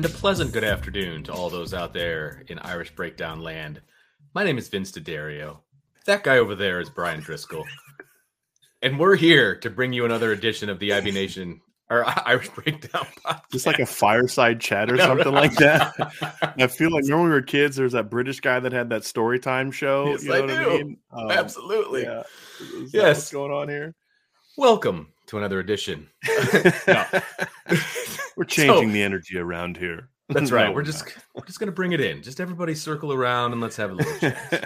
And a pleasant good afternoon to all those out there in Irish Breakdown land. My name is Vince D'Addario. That guy over there is Brian Driscoll. And we're here to bring you another edition of the IB Nation or Irish Breakdown podcast. Just like a fireside chat or something like that. I feel like when we were kids, there's that British guy that had that story time show. Yes, you know I what do. I mean? Um, Absolutely. Yeah. Yes. what's going on here? Welcome to another edition. No. We're changing So- the energy around here. That's No, right. We're just we're just gonna bring it in. Just everybody circle around and let's have a little chat.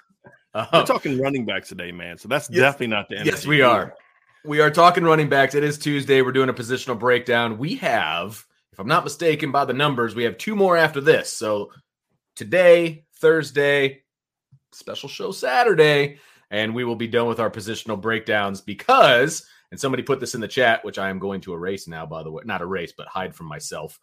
Uh, We're talking running backs today, man. So that's Yes. definitely not the energy. Yes, we are. We are talking running backs. It is Tuesday. We're doing a positional breakdown. We have, if I'm not mistaken by the numbers, we have two more after this. So today, Thursday, special show Saturday, and we will be done with our positional breakdowns because, and somebody put this in the chat, which I am going to erase now, by the way, not erase, but hide from myself.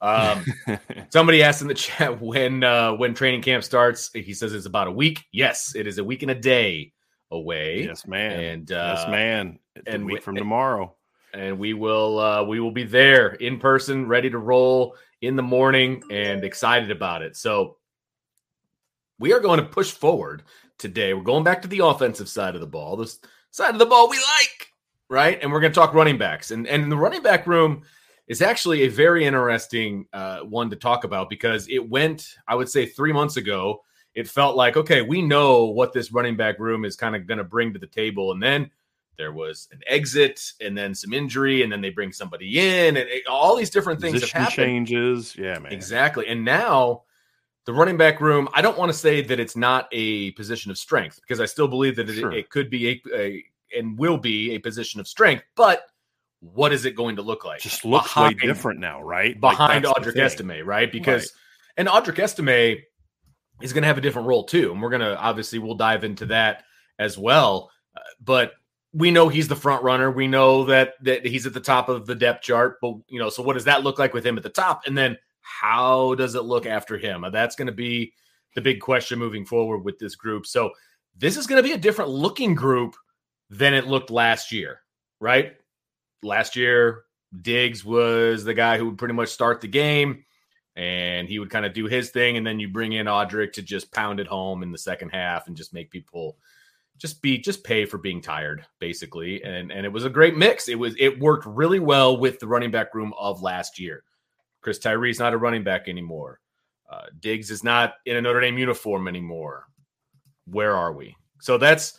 Um, Somebody asked in the chat when uh, when training camp starts. He says it's about a week. Yes, it is a week and a day away. yes, man. And uh, yes, man. It's and a we- week from tomorrow. and we will uh, we will be there in person, ready to roll in the morning, and excited about it. So we are going to push forward today. We're going back to the offensive side of the ball, this side of the ball we like, right? And we're going to talk running backs, and and the running back room is actually a very interesting uh, one to talk about because it went, I would say, three months ago. It felt like okay, we know what this running back room is kind of going to bring to the table, and then there was an exit and then some injury and then they bring somebody in and it- all these different things Position have happened changes. Yeah, man. exactly and now the running back room i don't want to say that it's not a position of strength because i still believe that it, Sure. it could be a, a and will be a position of strength but what is it going to look like Just looks behind- way different now, right? Behind the Audric. Estime, right? Because and Audric Estime is going to have a different role too, and we're going to obviously we'll dive into that as well. Uh, but we know he's the front runner. We know that that he's at the top of the depth chart. But you know, so what does that look like with him at the top? And then how does it look after him? Uh, That's going to be the big question moving forward with this group. So this is going to be a different looking group than it looked last year, right? Last year, Diggs was the guy who would pretty much start the game and he would kind of do his thing. And then you bring in Audric to just pound it home in the second half and just make people just be just pay for being tired, basically. And and it was a great mix. It was it worked really well with the running back room of last year. Chris Tyree's not a running back anymore. Uh, Diggs is not in a Notre Dame uniform anymore. Where are we? So that's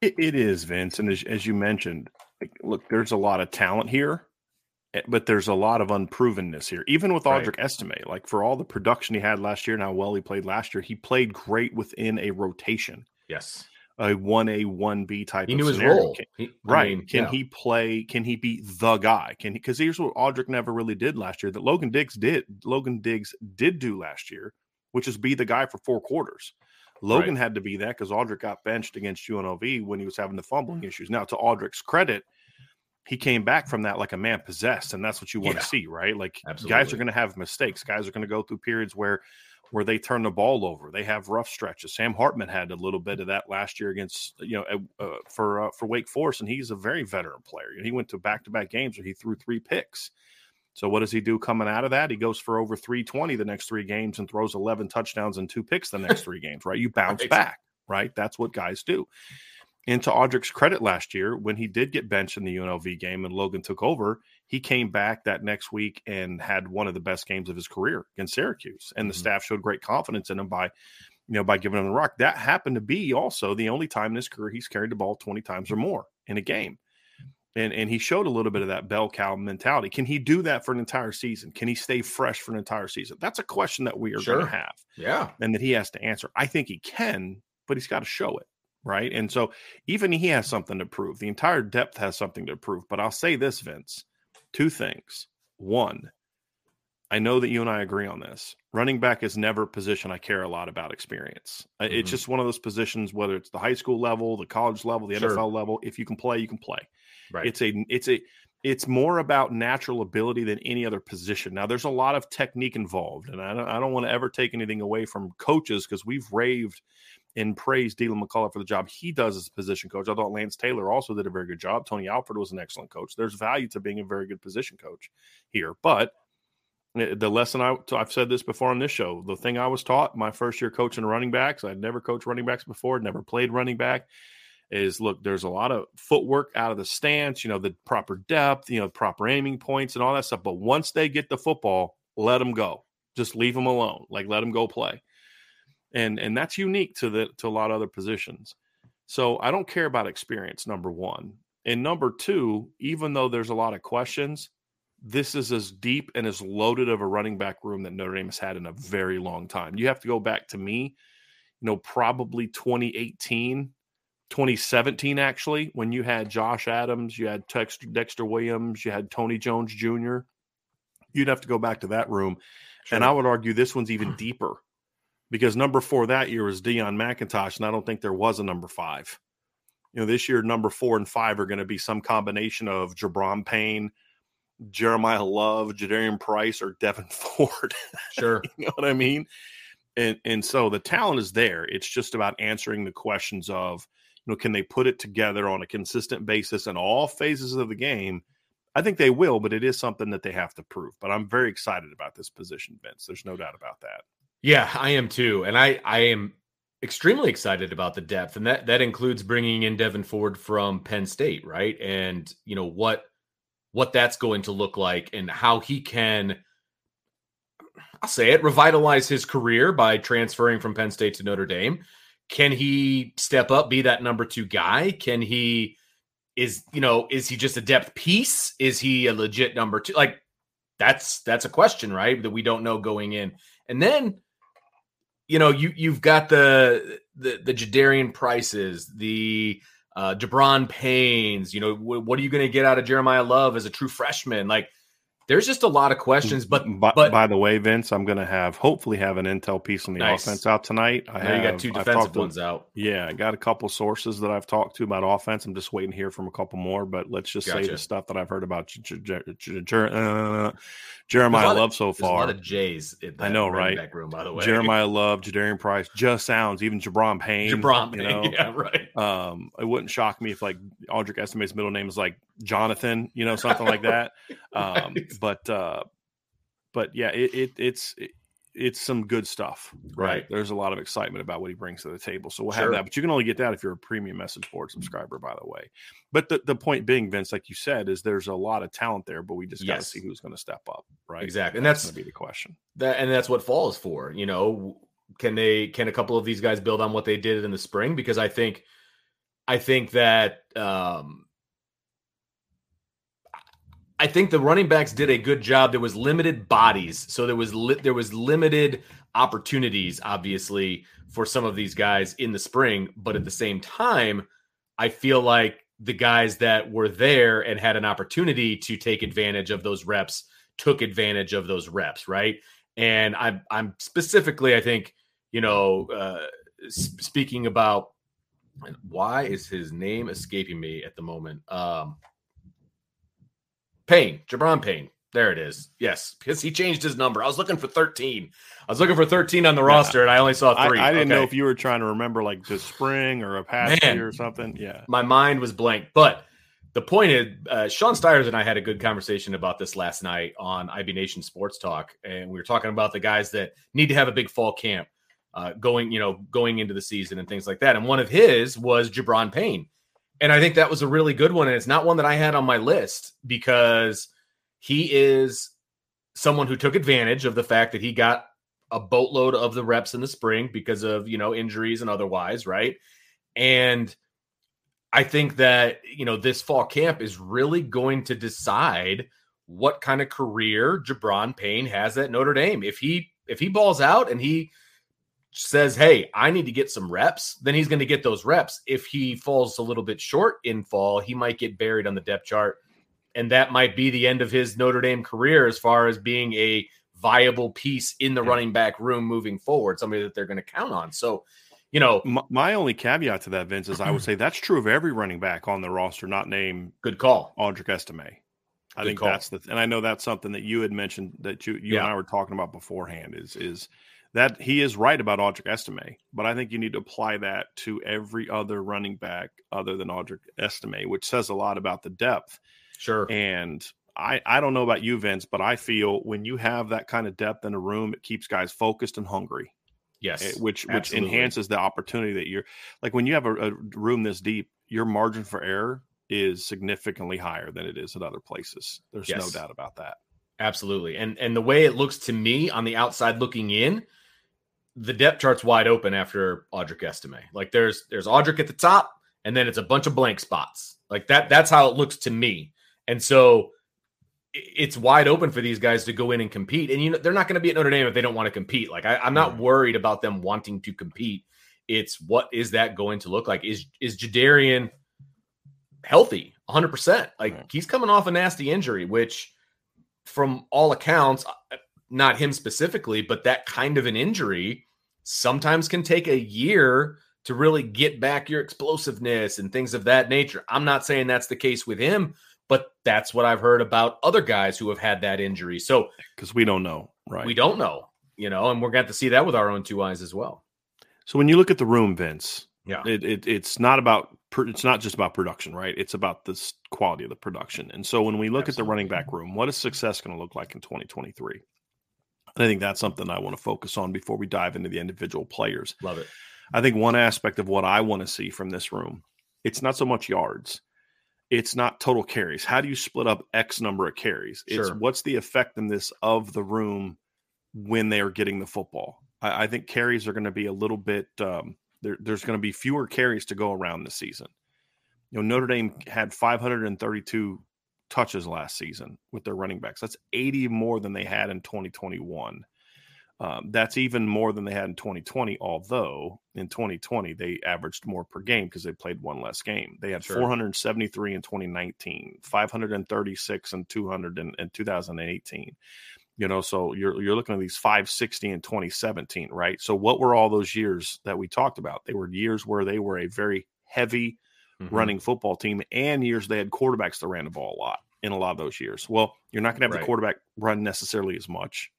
It, it is, Vince. And as, as you mentioned, like, look, there's a lot of talent here, eh, but there's a lot of unprovenness here. Even with Right. Audric Estime, like for all the production he had last year and how well he played last year, he played great within a rotation, Yes. a 1A, 1B type He of knew his scenario. role. Can- He- I right. mean, can yeah. he play? Can he be the guy? Can he? Because here's what Audric never really did last year that Logan Diggs did. Logan Diggs did do last year, which is be the guy for four quarters. Logan had to be that because Audric got benched against UNLV when he was having the fumbling issues. Now, to Audric's credit, he came back from that like a man possessed, and that's what you want Yeah. to see, right? Like guys are going to have mistakes. Guys are going to go through periods where where they turn the ball over. They have rough stretches. Sam Hartman had a little bit of that last year against you know uh, for uh, for Wake Forest, and he's a very veteran player. He went to back to back games where he threw three picks. So what does he do coming out of that? He goes for over 320 the next three games and throws 11 touchdowns and two picks the next three games, right? You bounce Right. back, right? That's what guys do. And to Audric's credit last year, when he did get benched in the UNLV game and Logan took over, he came back that next week and had one of the best games of his career against Syracuse. And the Mhm. staff showed great confidence in him by, you know, by giving him the rock. That happened to be also the only time in his career he's carried the ball 20 times or more in a game. And and he showed a little bit of that bell cow mentality. Can he do that for an entire season? Can he stay fresh for an entire season? That's a question that we are Sure. going to have Yeah. and that he has to answer. I think he can, but he's got to show it, right? And so even he has something to prove. The entire depth has something to prove. But I'll say this, Vince, two things. One, I know that you and I agree on this. Running back is never a position I care a lot about experience. Uh, It's just one of those positions, whether it's the high school level, the college level, the Sure. NFL level. If you can play, you can play. Right. It's a it's a it's more about natural ability than any other position. Now, there's a lot of technique involved, and I don't I don't want to ever take anything away from coaches because we've raved and praised Deland McCullough for the job he does as a position coach. I thought Lance Taylor also did a very good job. Tony Alford was an excellent coach. There's value to being a very good position coach here, but eh, the lesson I, I've said this before on this show. The thing I was taught my first year coaching running backs, I'd never coached running backs before, never played running back is look, there's a lot of footwork out of the stance, you know, the proper depth, you know, proper aiming points and all that stuff. But once they get the football, let them go. Just leave them alone. Like let them go play. And and that's unique to the to a lot of other positions. So I don't care about experience, number one. And number two, even though there's a lot of questions, this is as deep and as loaded of a running back room that Notre Dame has had in a very long time. You have to go back to me, you know, probably 2018 2017 actually when you had Josh Adams, you had Dexter, Dexter Williams, you had Tony Jones Jr. You'd have to go back to that room, and I would argue this one's even deeper because number four that year was Deon McIntosh, and I don't think there was a number five. You know, this year number four and five are going to be some combination of Gi'Bran Payne, Jeremiyah Love, Jadarian Price, or Devyn Ford. Sure. you know what I mean? And and so the talent is there. It's just about answering the questions of, know, can they put it together on a consistent basis in all phases of the game? I think they will, but it is something that they have to prove. But I'm very excited about this position, Vince. There's no doubt about that. Yeah, I am too, and I I am extremely excited about the depth, and that that includes bringing in Devyn Ford from Penn State, right? And you know what what that's going to look like, and how he can, I'll say it, revitalize his career by transferring from Penn State to Notre Dame. Can he step up, be that number two guy? Can he? Is you know is he just a depth piece? Is he a legit number two? Like that's that's a question, right? That we don't know going in, and then you know, you you've got the the the Jadarian prices, the uh Gi'Bran Paynes, you know, wh- what are you going to get out of Jeremiyah Love as a true freshman? Like there's just a lot of questions. But by, but by the way, Vince, I'm going to have hopefully have an intel piece on the Nice. offense out tonight. I know you got two defensive talked to- ones out. Yeah, I got a couple sources that I've talked to about offense. I'm just waiting to hear from a couple more, but let's just say the stuff that I've heard about Jeremiyah There's a lot of- Love so There's a far. lot of J's. I know, right? Back room, by the way. Jeremiyah Love, Jadarian Price, just sounds even Gi'Bran Payne. Gi'Bran, you know. yeah, right. Um, it wouldn't shock me if like Audric Estime's middle name is like Jonathan, you know, something like that. Um, Right. but uh, but yeah, it, it it's it, it's some good stuff, right? Right. There's a lot of excitement about what he brings to the table, so we'll Sure. have that. But you can only get that if you're a premium message board subscriber, by the way. But the the point being, Vince, like you said, is there's a lot of talent there, but we just got to see who's going to step up, right? Exactly. And that's that's- going to be the question. that and that's what fall is for you know can they can a couple of these guys build on what they did in the spring because i think i think that um i think the running backs did a good job there was limited bodies so there was li- there was limited opportunities obviously for some of these guys in the spring but at the same time i feel like the guys that were there and had an opportunity to take advantage of those reps took advantage of those reps right and I'm I'm specifically I think you know uh, speaking about why is his name escaping me at the moment? Um, Payne, Gi'Bran Payne. There it is. Yes, because he changed his number. I was looking for 13. I was looking for 13 on the roster, and I only saw three. I didn't know if you were trying to remember like the spring or a past Man. year or something. Yeah. my mind was blank. But the point is, uh, Sean Stiers and I had a good conversation about this last night on IB Nation Sports Talk, and we were talking about the guys that need to have a big fall camp uh, going, you know, going into the season and things like that. And one of his was Gi'Bran Payne, and I think that was a really good one. And it's not one that I had on my list because he is someone who took advantage of the fact that he got a boatload of the reps in the spring because of you know injuries and otherwise, right? And I think that you know this fall camp is really going to decide what kind of career Gi'Bran Payne has at Notre Dame. If he if he balls out and he says, "Hey, I need to get some reps," then he's going to get those reps. If he falls a little bit short in fall, he might get buried on the depth chart, and that might be the end of his Notre Dame career as far as being a viable piece in the Yeah. running back room moving forward, somebody that they're going to count on. So, you know, My, my only caveat to that, Vince, is I would say that's true of every running back on the roster, not named good call. Audric Estime. I Good think call. that's the, and I know that's something that you had mentioned that you you Yeah. and I were talking about beforehand. Is is that he is right about Audric Estime, but I think you need to apply that to every other running back other than Audric Estime, which says a lot about the depth. Sure. And I, I don't know about you, Vince, but I feel when you have that kind of depth in a room, it keeps guys focused and hungry, yes. eh, which which absolutely. enhances the opportunity that you're like when you have a, a room this deep, your margin for error is significantly higher than it is at other places. There's no doubt about that. Absolutely. And and the way it looks to me on the outside looking in, the depth chart's wide open after Audric Estime. Like there's there's Audric at the top, and then it's a bunch of blank spots. Like that that's how it looks to me. And so it's wide open for these guys to go in and compete. And you know they're not going to be at Notre Dame if they don't want to compete. Like I, I'm not worried about them wanting to compete. It's what is that going to look like? Is is Jadarian healthy 100%? Like he's coming off a nasty injury, which from all accounts, not him specifically, but that kind of an injury sometimes can take a year to really get back your explosiveness and things of that nature. I'm not saying that's the case with him, but that's what I've heard about other guys who have had that injury. So Because we don't know, right? we don't know, you know, and we're going to have to see that with our own two eyes as well. So when you look at the room, Vince, Yeah. it, it it's not about it's not just about production, right? It's about the quality of the production. And so when we look at the running back room, what is success going to look like in 2023? And I think that's something I want to focus on before we dive into the individual players. Love it. I think one aspect of what I want to see from this room, it's not so much yards. It's not total carries. How do you split up X number of carries? It's Sure. what's the effectiveness of the room when they are getting the football. I, I think carries are going to be a little bit. Um, there, there's going to be fewer carries to go around this season. You know, Notre Dame had 532 touches last season with their running backs. That's 80 more than they had in 2021. Um, that's even more than they had in 2020, although in 2020 they averaged more per game because they played one less game. They had sure. 473 in 2019, 536 and 200 in, in 2018. You know, so you're you're looking at these 560 in 2017, right? So what were all those years that we talked about? They were years where they were a very heavy mm-hmm. running football team and years they had quarterbacks that ran the ball a lot in a lot of those years. Well, you're not going to have right. the quarterback run necessarily as much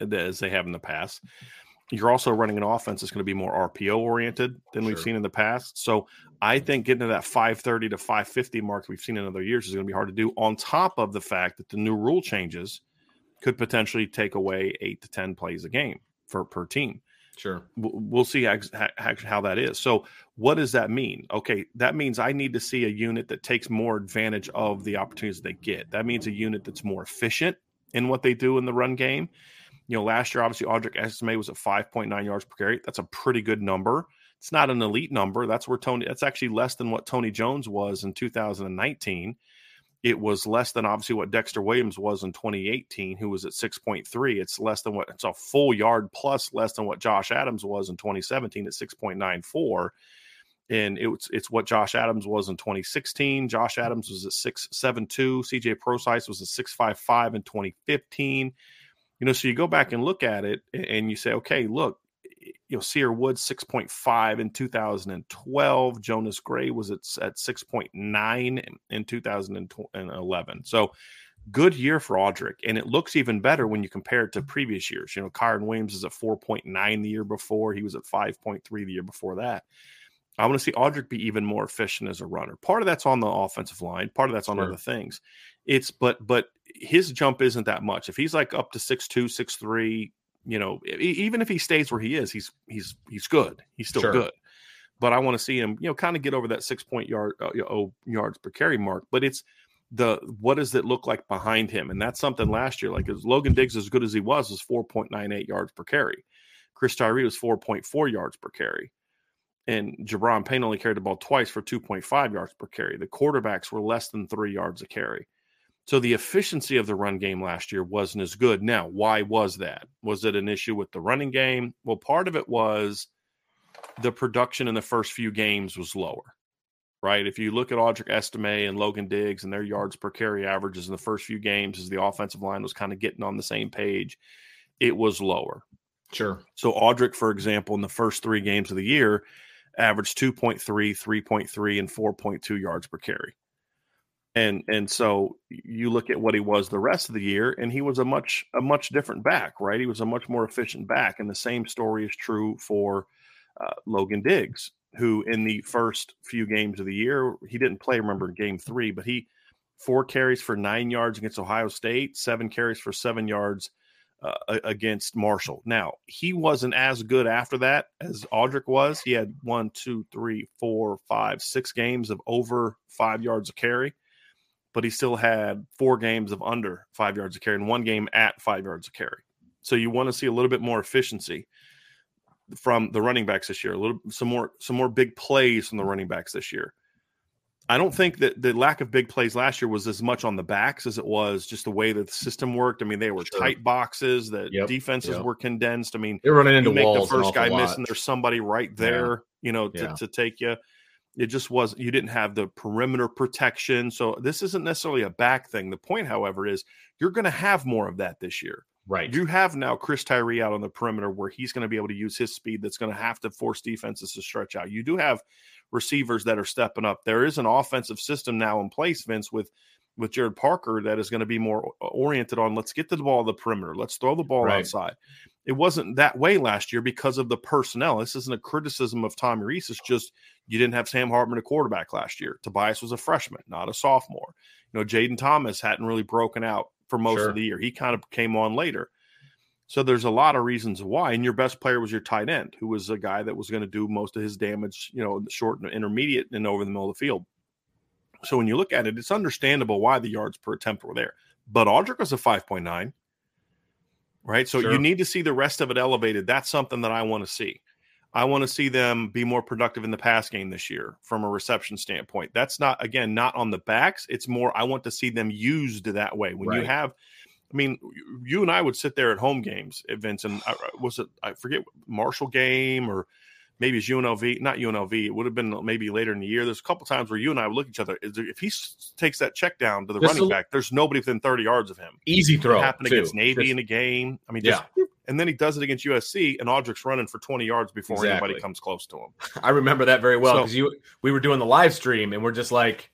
as they have in the past. You're also running an offense that's going to be more RPO oriented than sure. we've seen in the past. So I think getting to that 530 to 550 mark we've seen in other years is going to be hard to do. On top of the fact that the new rule changes could potentially take away eight to 10 plays a game for per team. Sure. We'll see how, that is. So, what does that mean? Okay, that means I need to see a unit that takes more advantage of the opportunities they get. That means a unit that's more efficient in what they do in the run game. You know, last year, obviously, Audric Estime was at 5.9 yards per carry. That's a pretty good number. It's not an elite number. That's where Tony, that's actually less than what Tony Jones was in 2019. It was less than obviously what Dexter Williams was in 2018, who was at 6.3. It's less than what it's a full yard plus less than what Josh Adams was in 2017 at 6.94 and it's it's what Josh Adams was in 2016. Josh Adams was at 672. CJ Prosise was at 655 in 2015. You know, so you go back and look at it and you say, okay, look, you know, Cierre Woods 6.5 in 2012. Jonas Gray was at, at 6.9 in 2011. So good year for Audric. And it looks even better when you compare it to previous years. You know, Kyren Williams is at 4.9 the year before. He was at 5.3 the year before that. I want to see Audric be even more efficient as a runner. Part of that's on the offensive line, part of that's on sure. other things. It's but but his jump isn't that much. If he's like up to six two, six three, you know, even if he stays where he is, he's he's he's good. He's still sure. good. But I want to see him, you know, kind of get over that six point yard uh, oh, yards per carry mark. But it's the what does it look like behind him? And that's something last year. Like as Logan Diggs, as good as he was, was four point nine eight yards per carry. Chris Tyree was four point four yards per carry and Gi'Bran Payne only carried the ball twice for 2.5 yards per carry. The quarterbacks were less than three yards a carry. So the efficiency of the run game last year wasn't as good. Now, why was that? Was it an issue with the running game? Well, part of it was the production in the first few games was lower, right? If you look at Audric Estime and Logan Diggs and their yards per carry averages in the first few games as the offensive line was kind of getting on the same page, it was lower. Sure. So Audric, for example, in the first three games of the year, averaged 2.3, 3.3, and 4.2 yards per carry. And and so you look at what he was the rest of the year, and he was a much a much different back, right? He was a much more efficient back, and the same story is true for uh, Logan Diggs, who in the first few games of the year he didn't play. Remember, game three, but he four carries for nine yards against Ohio State, seven carries for seven yards uh, against Marshall. Now, he wasn't as good after that as Audric was. He had one, two, three, four, five, six games of over five yards of carry, but he still had four games of under five yards of carry and one game at five yards of carry. So you want to see a little bit more efficiency from the running backs this year, a little some more some more big plays from the running backs this year. I don't think that the lack of big plays last year was as much on the backs as it was just the way that the system worked. I mean, they were sure. tight boxes, that yep. defenses yep. were condensed. I mean, they're running into you make walls the first guy miss, and there's somebody right there, yeah. you know, to, yeah. to take you. It just was you didn't have the perimeter protection. So this isn't necessarily a back thing. The point, however, is you're going to have more of that this year. Right. You have now Chris Tyree out on the perimeter where he's going to be able to use his speed that's going to have to force defenses to stretch out. You do have receivers that are stepping up. There is an offensive system now in place, Vince, with with Gerad Parker that is going to be more oriented on let's get to the ball the perimeter, let's throw the ball right. outside. It wasn't that way last year because of the personnel. This isn't a criticism of Tommy Rees. It's just you didn't have Sam Hartman a quarterback last year. Tobias was a freshman, not a sophomore. You know, Jayden Thomas hadn't really broken out for most sure. of the year. He kind of came on later. So there's a lot of reasons why. And your best player was your tight end, who was a guy that was going to do most of his damage, you know, short and intermediate and over the middle of the field. So when you look at it, it's understandable why the yards per attempt were there. But Audric was a 5.9, right? So sure. you need to see the rest of it elevated. That's something that I want to see. I want to see them be more productive in the pass game this year from a reception standpoint. That's not, again, not on the backs. It's more, I want to see them used that way. When right. you have I mean, you and I would sit there at home games, Vince, and I, was it I forget Marshall game or maybe it's UNLV, not UNLV. It would have been maybe later in the year. There's a couple times where you and I would look at each other. If he takes that check down to the running back, there's nobody within 30 yards of him. Easy throw. It happened too. against Navy just, in a game. I mean, just, yeah. And then he does it against USC, and Audric's running for 20 yards before exactly. anybody comes close to him. I remember that very well because so, you we were doing the live stream, and we're just like,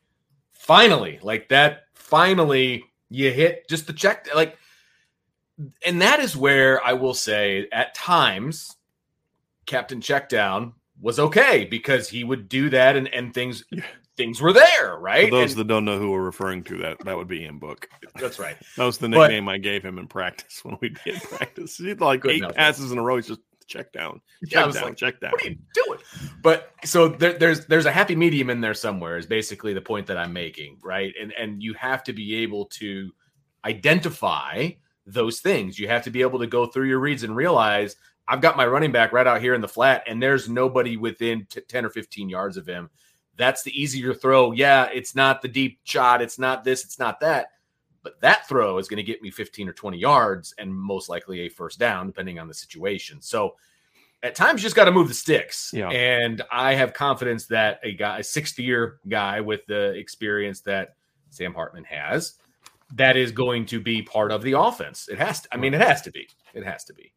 finally, like that. Finally, you hit just the check, like, and that is where I will say at times, Captain Checkdown was okay because he would do that and, and things things were there, right? For those and, that don't know who we're referring to, that that would be Ian Book. That's right. that was the nickname but, I gave him in practice when we did practice. He like eight enough. passes in a row. He's just check down, check yeah, down, like, check down. What are you doing? But so there, there's there's a happy medium in there somewhere. Is basically the point that I'm making, right? And and you have to be able to identify those things. You have to be able to go through your reads and realize I've got my running back right out here in the flat, and there's nobody within t- 10 or 15 yards of him. That's the easier throw. Yeah, it's not the deep shot. It's not this. It's not that. But that throw is going to get me 15 or 20 yards and most likely a first down, depending on the situation. So at times, you just got to move the sticks. Yeah. And I have confidence that a guy, a sixth year guy with the experience that Sam Hartman has, that is going to be part of the offense. It has to. I mean, it has to be. It has to be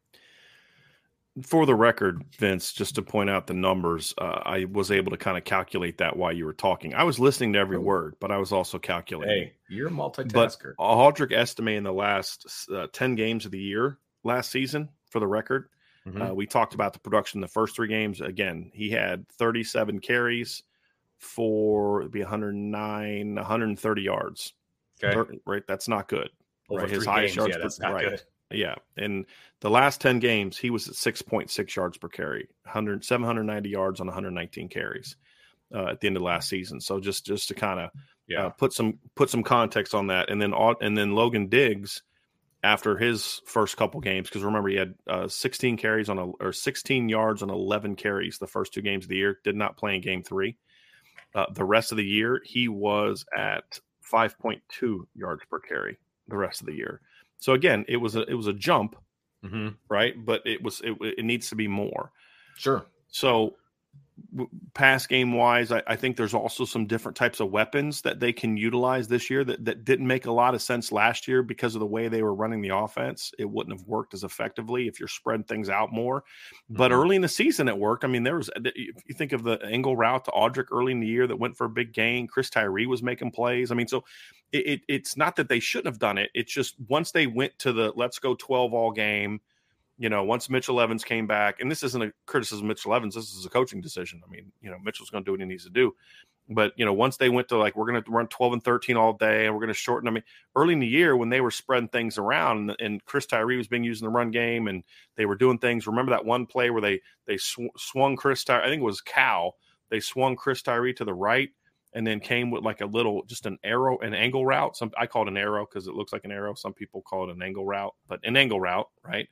for the record, Vince, just to point out the numbers, uh, I was able to kind of calculate that while you were talking. I was listening to every oh. word, but I was also calculating. Hey, you're a multitasker. But Audric Estime in the last uh, 10 games of the year last season, for the record, mm-hmm. uh, we talked about the production the first three games. Again, he had 37 carries for it'd be 109, 130 yards. Okay. Right. That's not good. Over right. His highest games, yards yeah, per, right. Good. Yeah. And the last 10 games, he was at 6.6 yards per carry, 100, 790 yards on 119 carries uh, at the end of last season. So just just to kind of yeah. Uh, put some put some context on that, and then and then Logan Diggs after his first couple games because remember he had uh, 16 carries on a or 16 yards on 11 carries the first two games of the year. Did not play in game three. Uh, the rest of the year he was at 5.2 yards per carry the rest of the year. So again, it was a it was a jump, mm-hmm. right? But it was it, it needs to be more. Sure. So pass game wise, I, I, think there's also some different types of weapons that they can utilize this year that, that didn't make a lot of sense last year because of the way they were running the offense. It wouldn't have worked as effectively if you're spreading things out more. Mm-hmm. But early in the season, it worked. I mean, there was, if you think of the angle route to Audric early in the year that went for a big gain. Chris Tyree was making plays. I mean, so it, it, it's not that they shouldn't have done it. It's just once they went to the let's go 12 all game you know, once Mitchell Evans came back, and this isn't a criticism of Mitchell Evans, this is a coaching decision. I mean, you know, Mitchell's going to do what he needs to do. But, you know, once they went to like, we're going to run 12 and 13 all day and we're going to shorten. I mean, early in the year when they were spreading things around and, and Chris Tyree was being used in the run game and they were doing things. Remember that one play where they, they sw- swung Chris Tyree, I think it was Cal. They swung Chris Tyree to the right and then came with like a little just an arrow an angle route some i call it an arrow because it looks like an arrow some people call it an angle route but an angle route right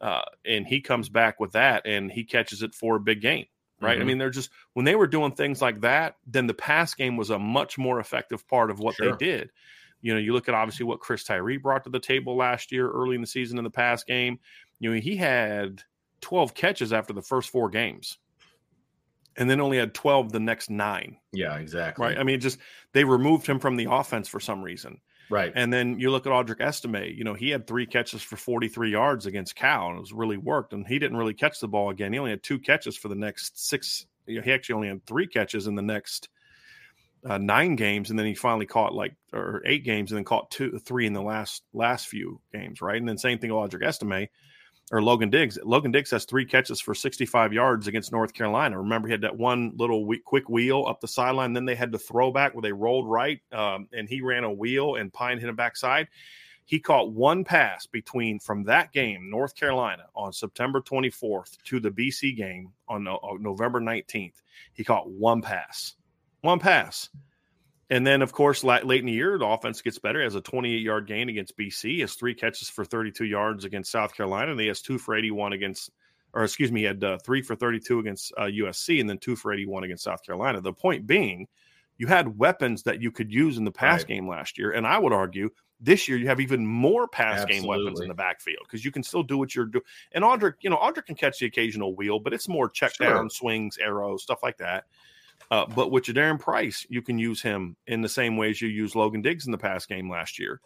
uh, and he comes back with that and he catches it for a big game right? Mm-hmm. i mean they're just when they were doing things like that then the pass game was a much more effective part of what sure. they did. You know you look at obviously what chris tyree brought to the table last year early in the season in the pass game. You know he had 12 catches after the first four games and then only had 12 the next nine. Yeah exactly. Right? I mean just they removed him from the offense for some reason Right. And then you look at Audric Estime, you know, he had three catches for 43 yards against Cal and it was really worked. And he didn't really catch the ball again. He only had two catches for the next six. You know, he actually only had three catches in the next uh, nine games. And then he finally caught like, or eight games and then caught two, three in the last, last few games. Right. And then same thing with Audric Estime or Logan Diggs. Logan Diggs has three catches for 65 yards against North Carolina. Remember, he had that one little quick wheel up the sideline. Then they had to the throwback where they rolled right, um, and he ran a wheel and Pyne hit him backside. He caught one pass between from that game, North Carolina, on September 24th to the BC game on, on November 19th. He caught one pass, one pass. And then, of course, late in the year, the offense gets better. Has a 28 yard gain against BC. Has three catches for 32 yards against South Carolina. And he has two for 81 against, or excuse me, he had uh, three for 32 against uh, USC and then two for 81 against South Carolina. The point being, you had weapons that you could use in the pass right. game last year. And I would argue This year, you have even more pass game weapons in the backfield because you can still do what you're doing. And Audric, you know, Audric can catch the occasional wheel, but it's more check Sure. down, swings, arrows, stuff like that. Uh, but with Jadarian Price, you can use him in the same ways you used Logan Diggs in the pass game last year.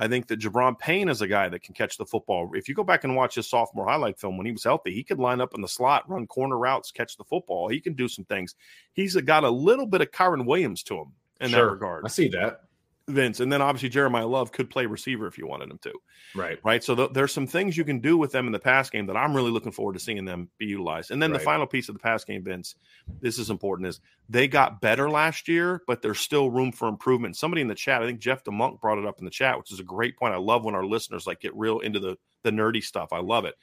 I think that Gi'Bran Payne is a guy that can catch the football. If you go back and watch his sophomore highlight film when he was healthy, he could line up in the slot, run corner routes, catch the football. He can do some things. He's got a little bit of Kyren Williams to him in that regard, I see that. Vince. And then obviously Jeremiyah Love could play receiver if you wanted him to Right. right? So th- there's some things you can do with them in the pass game that I'm really looking forward to seeing them be utilized. And then the final piece of the pass game, Vince, this is important, is they got better last year, but there's still room for improvement. Somebody in the chat, I think Jeff DeMonk brought it up in the chat, which is a great point. I love when our listeners like get real into the the nerdy stuff. I love it.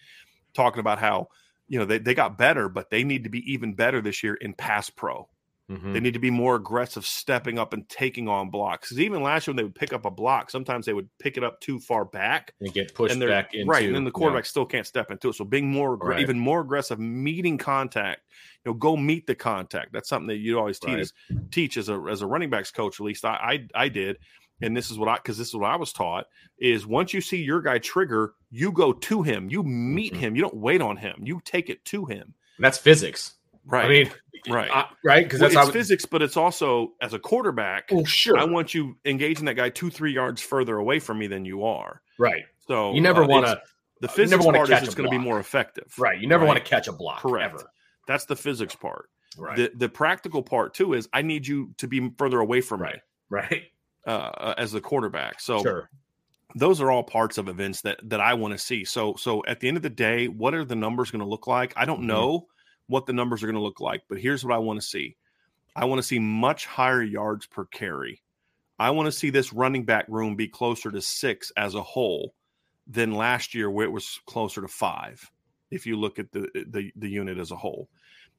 Talking about how you know they, they got better, but they need to be even better this year in pass pro. Mhm. They need to be more aggressive, stepping up and taking on blocks. Because even last year, when they would pick up a block, sometimes they would pick it up too far back, And get pushed and back into right, and then the yeah. quarterback still can't step into it. So being more, Right. even more aggressive, meeting contact, you know, go meet the contact. That's something that you always Right. teach teach as a as a running backs coach. At least I I, I did, and this is what I because this is what I was taught is once you see your guy trigger, you go to him, you meet Mhm. him, you don't wait on him, you take it to him. That's physics. Right, I mean, right. I- right? Because Well, that's it's how. physics, but it's also as a quarterback. oh, sure. I want you engaging that guy two, three yards further away from me than you are. right. So You never uh, want to. The physics never wanna part catch is going to be more effective. Right. You never Right. want to catch a block. Correct. Ever. That's the physics part. Right. The the practical part too is I need you to be further away from Right. me right. uh, as the quarterback. So sure. those are all parts of events that that I want to see. So so at the end of the day, what are the numbers going to look like? I don't Mhm. know what the numbers are going to look like, but here's what I want to see. I want to see much higher yards per carry. I want to see this running back room be closer to 6 as a whole than last year where it was closer to 5 if you look at the the the unit as a whole.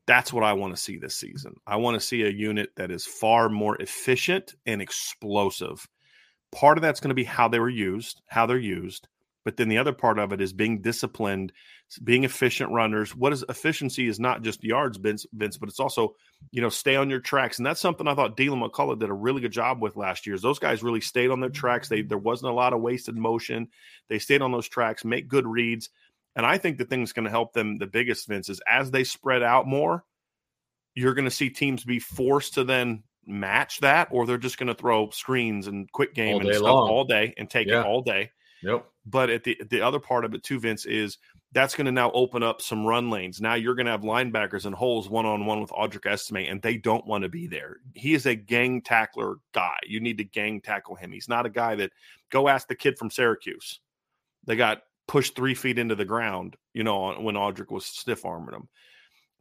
That's what I want to see this season. I want to see a unit that is far more efficient and explosive part of that's going to be how they were used, how they're used. But then the other part of it is being disciplined, being efficient runners. What is efficiency is not just yards, Vince, Vince, but it's also, you know, stay on your tracks. And that's something I thought Deland McCullough did a really good job with last year. Is those guys really stayed on their tracks. They there wasn't a lot of wasted motion. They stayed on those tracks, make good reads. And I think the thing that's going to help them the biggest, Vince, is as they spread out more, you're going to see teams be forced to then match that, or they're just going to throw screens and quick game All and day stuff long. all day and take Yeah. it all day. Yep. But at the the other part of it too, Vince, is that's going to now open up some run lanes. Now you're going to have linebackers and holes one on one with Audric Estime, and they don't want to be there. He is a gang tackler guy. You need to gang tackle him. He's not a guy that go ask the kid from Syracuse. They got pushed three feet into the ground, you know, when Audric was stiff arming him.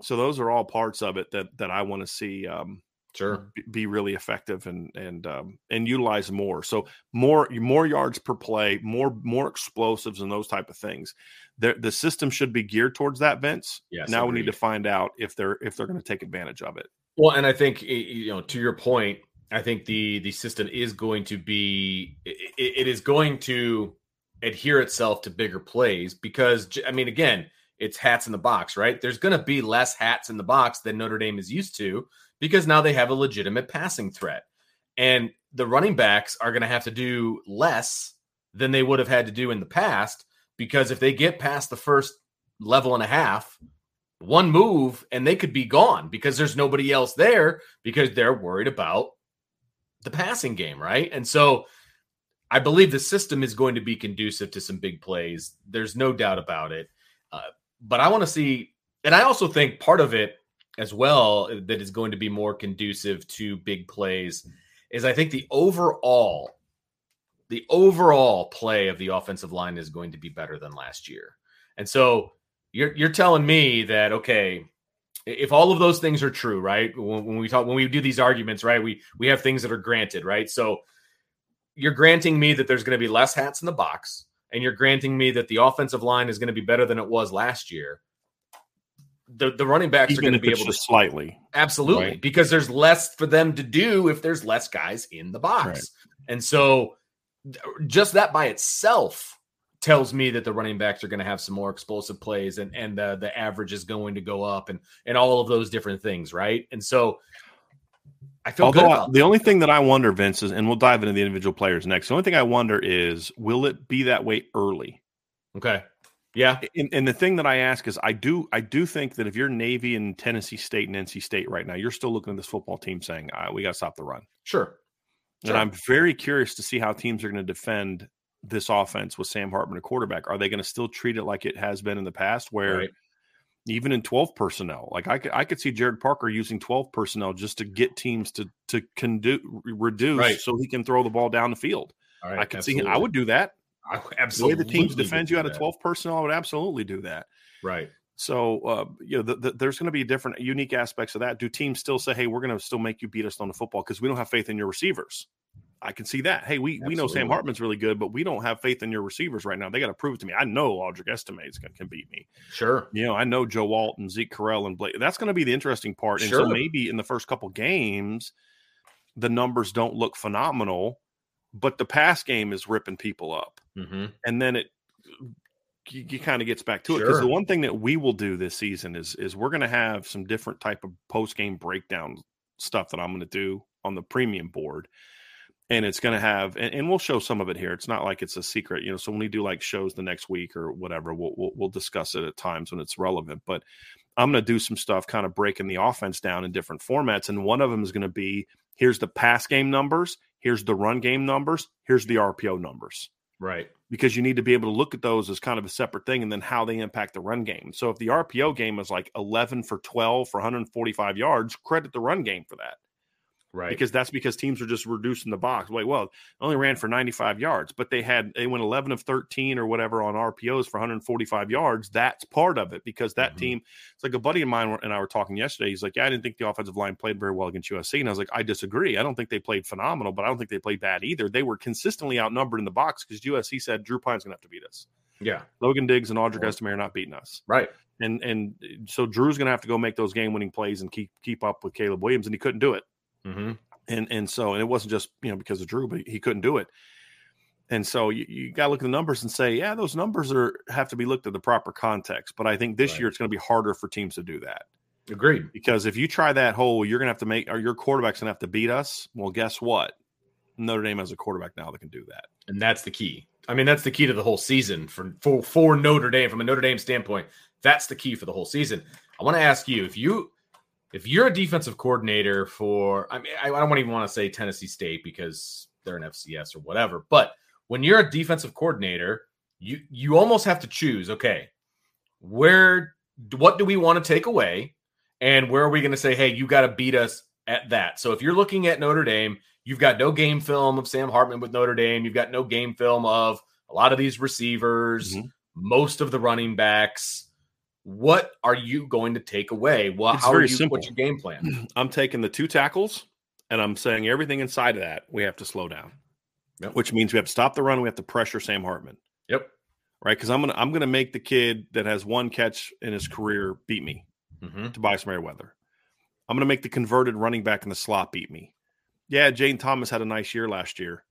So those are all parts of it that that I want to see um, Sure. be- really effective and and um, and utilize more. So more more yards per play, more more explosives and those type of things. The the system should be geared towards that, Vince. Yes, now we need to find out if they're if they're going to take advantage of it. Well, and I think you know, to your point, I think the the system is going to be it, it is going to adhere itself to bigger plays because i mean, again, it's hats in the box, right? There's going to be less hats in the box than Notre Dame is used to because now they have a legitimate passing threat, and the running backs are going to have to do less than they would have had to do in the past because if they get past the first level and a half one move and they could be gone because there's nobody else there because they're worried about the passing game, right? And so I believe the system is going to be conducive to some big plays. There's no doubt about it. Uh, but I want to see, and I also think part of it as well that is going to be more conducive to big plays is I think the overall the overall play of the offensive line is going to be better than last year. And so you're you're telling me that okay, if all of those things are true, right? When, when we talk when we do these arguments, right? We we have things that are granted, right? So you're granting me that there's going to be less hats in the box and you're granting me that the offensive line is going to be better than it was last year. The the running backs are going to be able to slightly. Absolutely, Right. because there's less for them to do if there's less guys in the box. Right. And so just that by itself tells me that the running backs are going to have some more explosive plays and and the the average is going to go up and and all of those different things, right? And so I feel Although good I- the only thing that I wonder, Vince, is, and we'll dive into the individual players next. The only thing I wonder is, will it be that way early? Okay. Yeah. And, and the thing that I ask is, I do, I do think that if you're Navy and Tennessee State and NC State right now, you're still looking at this football team saying, uh, "We got to stop the run." Sure. And Sure. I'm very curious to see how teams are going to defend this offense with Sam Hartman, a quarterback. Are they going to still treat it like it has been in the past, where Right. even in 12 personnel, like I could, I could see Gerad Parker using 12 personnel just to get teams to to condu- reduce Right. so he can throw the ball down the field. Right. I could see. I would do that. I would The way absolutely. the teams defend you out of 12 personnel, I would absolutely do that. Right. So, uh, you know, the, the, there's going to be different, unique aspects of that. Do teams still say, "Hey, we're going to still make you beat us on the football because we don't have faith in your receivers"? I can see that. Hey, we we know Sam Hartman's really good, but we don't have faith in your receivers right now. They got to prove it to me. I know Audric Estimates can, can beat me. Sure. You know, I know Joe Walton, Zeke Correll, and Blake. That's going to be the interesting part. And so maybe in the first couple games, the numbers don't look phenomenal, but the pass game is ripping people up Mm-hmm. and then it you, you kind of gets back to it because the one thing that we will do this season is is we're going to have some different type of post game breakdown stuff that I'm going to do on the premium board, and it's going to have and, and we'll show some of it here. It's not like it's a secret, you know. So when we do like shows the next week or whatever, we'll we'll, we'll discuss it at times when it's relevant. But I'm going to do some stuff, kind of breaking the offense down in different formats, and one of them is going to be here's the pass game numbers, here's the run game numbers, here's the RPO numbers Right. because you need to be able to look at those as kind of a separate thing and then how they impact the run game. So if the RPO game is like 11 for 12 for 145 yards, credit the run game for that Right. because that's because teams are just reducing the box. Like, well, only ran for 95 yards, but they had they went 11 of 13 or whatever on RPOs for 145 yards. That's part of it because that Mhm. team. It's like a buddy of mine and I were talking yesterday. He's like, "Yeah, I didn't think the offensive line played very well against USC," and I was like, "I disagree. I don't think they played phenomenal, but I don't think they played bad either. They were consistently outnumbered in the box because USC said Drew Pyne's going to have to beat us. yeah. Logan Diggs and Audric Estime are not beating us." Right. and and so Drew's going to have to go make those game winning plays and keep keep up with Caleb Williams, and he couldn't do it. Mm-hmm. And and so and it wasn't just you know because of Drew, but he couldn't do it. And so you, you got to look at the numbers and say, yeah, those numbers are have to be looked at the proper context. But I think this Right. year it's going to be harder for teams to do that Agreed. because if you try that whole, you're going to have to make or your quarterback's going to have to beat us. Well, guess what? Notre Dame has a quarterback now that can do that. And that's the key. I mean, that's the key to the whole season for for, for Notre Dame from a Notre Dame standpoint. That's the key for the whole season. I want to ask you if you if you're a defensive coordinator for I mean I, I don't even want to say Tennessee State because they're an FCS or whatever, but when you're a defensive coordinator, you you almost have to choose, okay, where what do we want to take away and where are we going to say, hey, you got to beat us at that. So if you're looking at Notre Dame, you've got no game film of Sam Hartman with Notre Dame. You've got no game film of a lot of these receivers, Mhm. most of the running backs. What are you going to take away? Well, It's how are you, simple. What's your game plan? I'm taking the two tackles and I'm saying everything inside of that we have to slow down, Yep. which means we have to stop the run. We have to pressure Sam Hartman. Yep. right? Because I'm gonna I'm gonna make the kid that has one catch in his career beat me, Mhm. Tobias Merriweather. I'm gonna make the converted running back in the slot beat me. Yeah, Jayden Thomas had a nice year last year,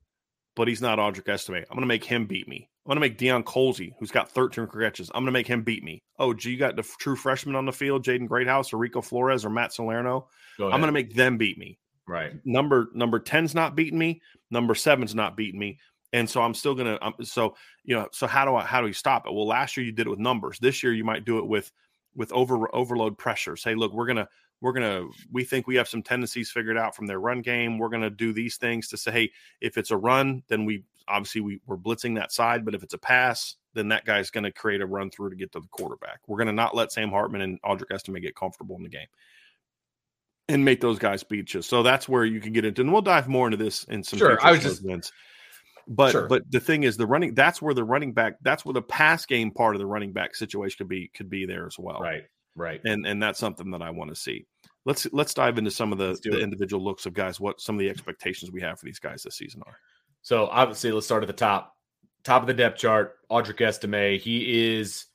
but he's not Audric Estime. I'm gonna make him beat me. I'm gonna make Deion Colzie, who's got 13 catches. I'm gonna make him beat me. Oh, gee, you got the f- true freshman on the field, Jaden Greathouse or Rico Flores or Matt Salerno. Go I'm gonna make them beat me right. number number 10's not beating me number seven's not beating me and so i'm still gonna um, so you know so how do i how do we stop it well last year you did it with numbers this year you might do it with with over overload pressures hey look we're gonna we're gonna we think we have some tendencies figured out from their run game we're gonna do these things to say hey if it's a run then we obviously we, we're blitzing that side but if it's a pass then that guy's gonna create a run through to get to the quarterback we're gonna not let sam hartman and audric estime get comfortable in the game and make those guys beat you. So that's where you can get into, and we'll dive more into this in some Sure, future I was just- Vince. But Sure. but the thing is, the running that's where the running back that's where the pass game part of the running back situation could be could be there as well. Right. Right. and and that's something that I want to see. Let's let's dive into some of the, the it. individual looks of guys. What some of the expectations we have for these guys this season are. So obviously, let's start at the top. Top of the depth chart, Audric Estime. He is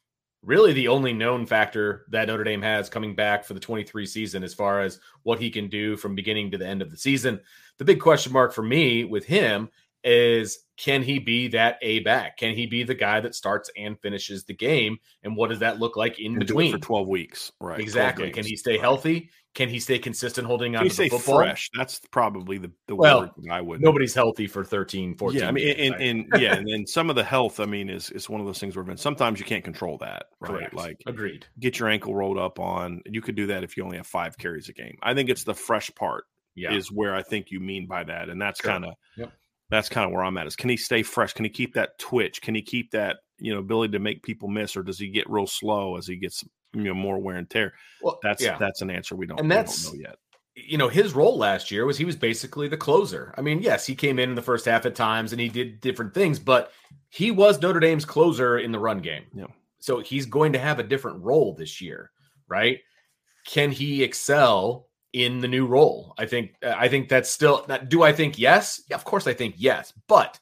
really the only known factor that Notre Dame has coming back for the 23 season as far as what he can do from beginning to the end of the season. The big question mark for me with him is can he be that A back? Can he be the guy that starts and finishes the game? And what does that look like in And between? for 12 weeks. Right. exactly. Can he stay Right. healthy? Can he stay consistent holding on to the football? fresh? That's probably the, the Well, word I would. Nobody's healthy for 13, 14 Yeah, I mean, and, right? and yeah, and then some of the health. I mean, is is one of those things where sometimes you can't control that, right? Correct. Like agreed. get your ankle rolled up on. You could do that if you only have five carries a game. I think it's the fresh part Yeah. is where I think you mean by that, and that's Sure. kind of Yep. That's kind of where I'm at. Is can he stay fresh? Can he keep that twitch? Can he keep that you know ability to make people miss, or does he get real slow as he gets you know more wear and tear? well, That's yeah. that's an answer we don't, And that's- don't know yet. you know, his role last year was he was basically the closer. I mean, yes, he came in in the first half at times and he did different things, but he was Notre Dame's closer in the run game. Yeah. So he's going to have a different role this year, right? Can he excel in the new role? I think I think that's still do I think yes? Yeah, of course I think yes, but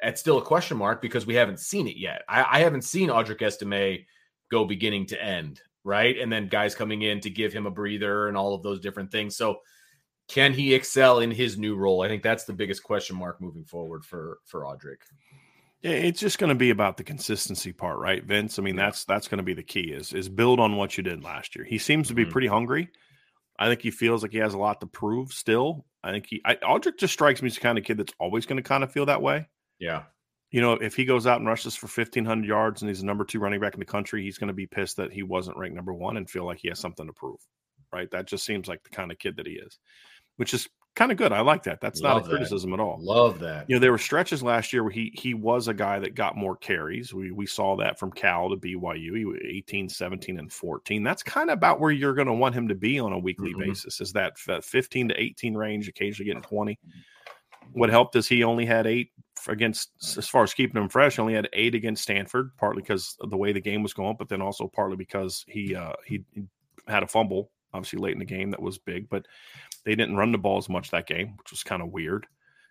it's still a question mark because we haven't seen it yet. I, I haven't seen Audric Estime go beginning to end, right? And then guys coming in to give him a breather and all of those different things. So can he excel in his new role? I think that's the biggest question mark moving forward for for Audric. Yeah, it's just going to be about the consistency part, right, Vince? I mean, that's that's going to be the key is is build on what you did last year. He seems to be Mhm. pretty hungry. I think he feels like he has a lot to prove still. I think he I, Audric just strikes me as the kind of kid that's always going to kind of feel that way. Yeah. You know, if he goes out and rushes for fifteen hundred yards and he's the number two running back in the country, he's going to be pissed that he wasn't ranked number one and feel like he has something to prove. Right? That just seems like the kind of kid that he is, which is kind of good. I like that. That's not a that. criticism at all Love that. you know there were stretches last year where he he was a guy that got more carries we we saw that from cal to byu he was 18 17 and 14 that's kind of about where you're going to want him to be on a weekly Mhm. basis is that 15 to 18 range occasionally getting 20 what helped is he only had eight against as far as keeping him fresh only had eight against stanford partly because of the way the game was going but then also partly because he uh he had a fumble obviously late in the game that was big but they didn't run the ball as much that game which was kind of weird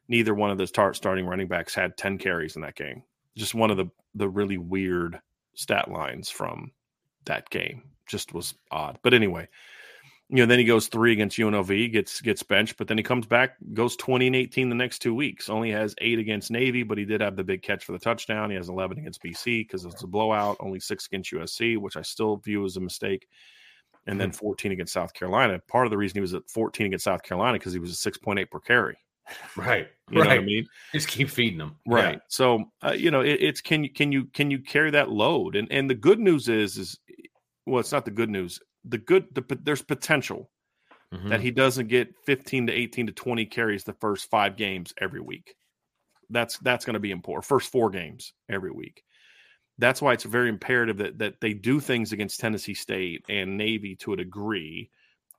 neither one of those start starting running backs had 10 carries in that game. Just one of the the really weird stat lines from that game. Just was odd. But anyway, you know, then he goes three against UNLV, gets gets benched, but then he comes back, goes 20 and 18 the next two weeks. Only has eight against Navy, but he did have the big catch for the touchdown. He has 11 against BC because it's a blowout, only six against USC, which I still view as a mistake. And then 14 against South Carolina. Part of the reason he was at 14 against South Carolina because he was a 6.8 per carry. Right. You know right. what I mean? Just keep feeding them. right so uh, you know it, it's can you can you can you carry that load and and the good news is is well it's not the good news the good the, there's potential Yeah. Mhm. that he doesn't get 15 to 18 to 20 carries the first five games every week that's that's going to be important first four games every week that's why it's very imperative that that they do things against tennessee state and navy to a degree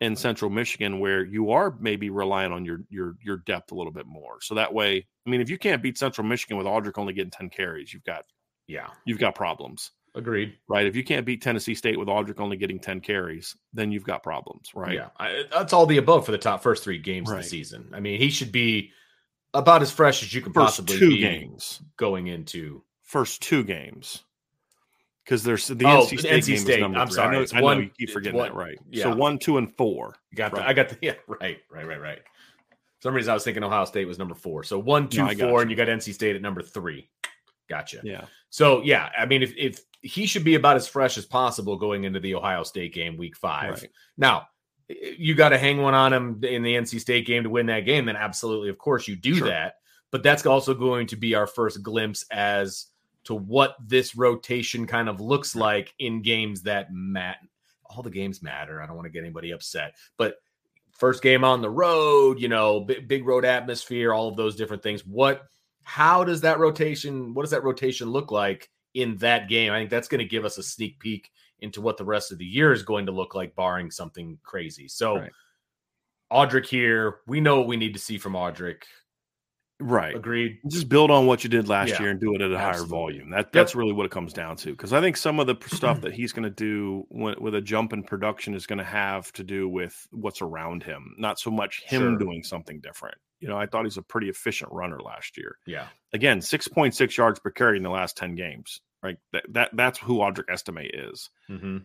in central michigan where you are maybe relying on your your your depth a little bit more so that way i mean if you can't beat central michigan with audric only getting 10 carries you've got yeah. you've got problems Agreed. right if you can't beat tennessee state with audric only getting 10 carries then you've got problems right Yeah. I, that's all the above for the top first three games of the season. I mean, he should be about as fresh as you can first possibly two be games going into. first two games because there's the Oh, NC State NC State. I'm three. sorry, I know, it's I know one- you keep forgetting one- that, right? yeah. So one, two, and four. Got the, Right. I got the yeah, right, right, right, right. For some reason I was thinking Ohio State was number four. So one, two, No, four, you. and you got NC State at number three. Gotcha. Yeah, So yeah, I mean, if if he should be about as fresh as possible going into the Ohio State game, week five. right. Now, you got to hang one on him in the NC State game to win that game. Then absolutely, of course, you do Sure. that. But that's also going to be our first glimpse as to what this rotation kind of looks like in games that matter. All the games matter. I don't want to get anybody upset, but first game on the road, you know, big, big road atmosphere, all of those different things. What, how does that rotation, what does that rotation look like in that game? I think that's going to give us a sneak peek into what the rest of the year is going to look like, barring something crazy. So, Right. Audric here, we know what we need to see from Audric. Right. Agreed. Just build on what you did last Yeah, year and do it at a higher volume. That that's really what it comes down to. Because I think some of the stuff that he's going to do when, with a jump in production is going to have to do with what's around him, not so much him Sure. doing something different. You know, I thought he's a pretty efficient runner last year. Yeah. Again, six point six yards per carry in the last ten games. Right. That, that that's who Audric Estime is. Mm-hmm.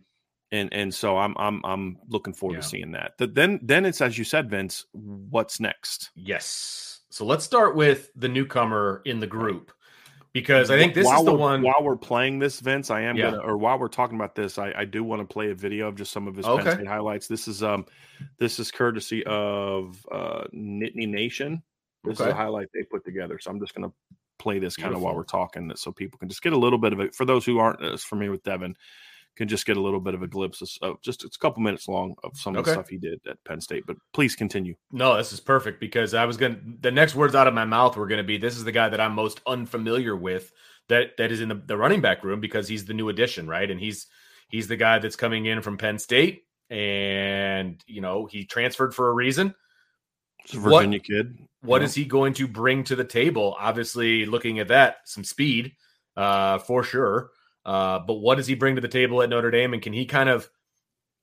and and so I'm I'm I'm looking forward Yeah. to seeing that. But then then it's as you said, Vince. What's next? Yes. So let's start with the newcomer in the group because I think this while is the we're- one. While we're playing this, Vince, I am Yeah. gonna, or while we're talking about this, I, I do want to play a video of just some of his Okay. Penn State highlights. This is um, this is courtesy of uh, Nittany Nation. This is a highlight they put together. So I'm just gonna play this kind of while we're talking, so people can just get a little bit of it. For those who aren't as familiar with Devyn, can just get a little bit of a glimpse of, of just it's a couple minutes long of some of Okay. the stuff he did at Penn State. But please continue. No, this is perfect because I was going to the next words out of my mouth were going to be this is the guy that I'm most unfamiliar with that that is in the, the running back room because he's the new addition, right? And he's he's the guy that's coming in from Penn State and you know, he transferred for a reason. It's a What- Virginia kid. What is he going to bring to the table? Obviously, looking at that, some speed uh for sure. Uh but what does he bring to the table at Notre Dame and can he kind of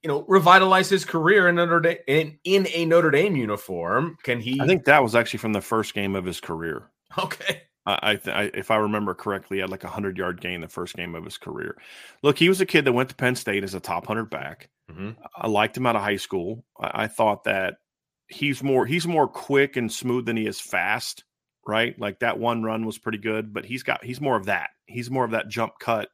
you know, revitalize his career in Notre Dame in, in a Notre Dame uniform? Can he I think that was actually from the first game of his career. Okay. I, th- I if I remember correctly, he had like a hundred yard gain the first game of his career. Look, he was a kid that went to Penn State as a top hundred back. Mhm. I liked him out of high school. I, I thought that he's more he's more quick and smooth than he is fast. Right, like that one run was pretty good, but he's got he's more of that. He's more of that jump cut.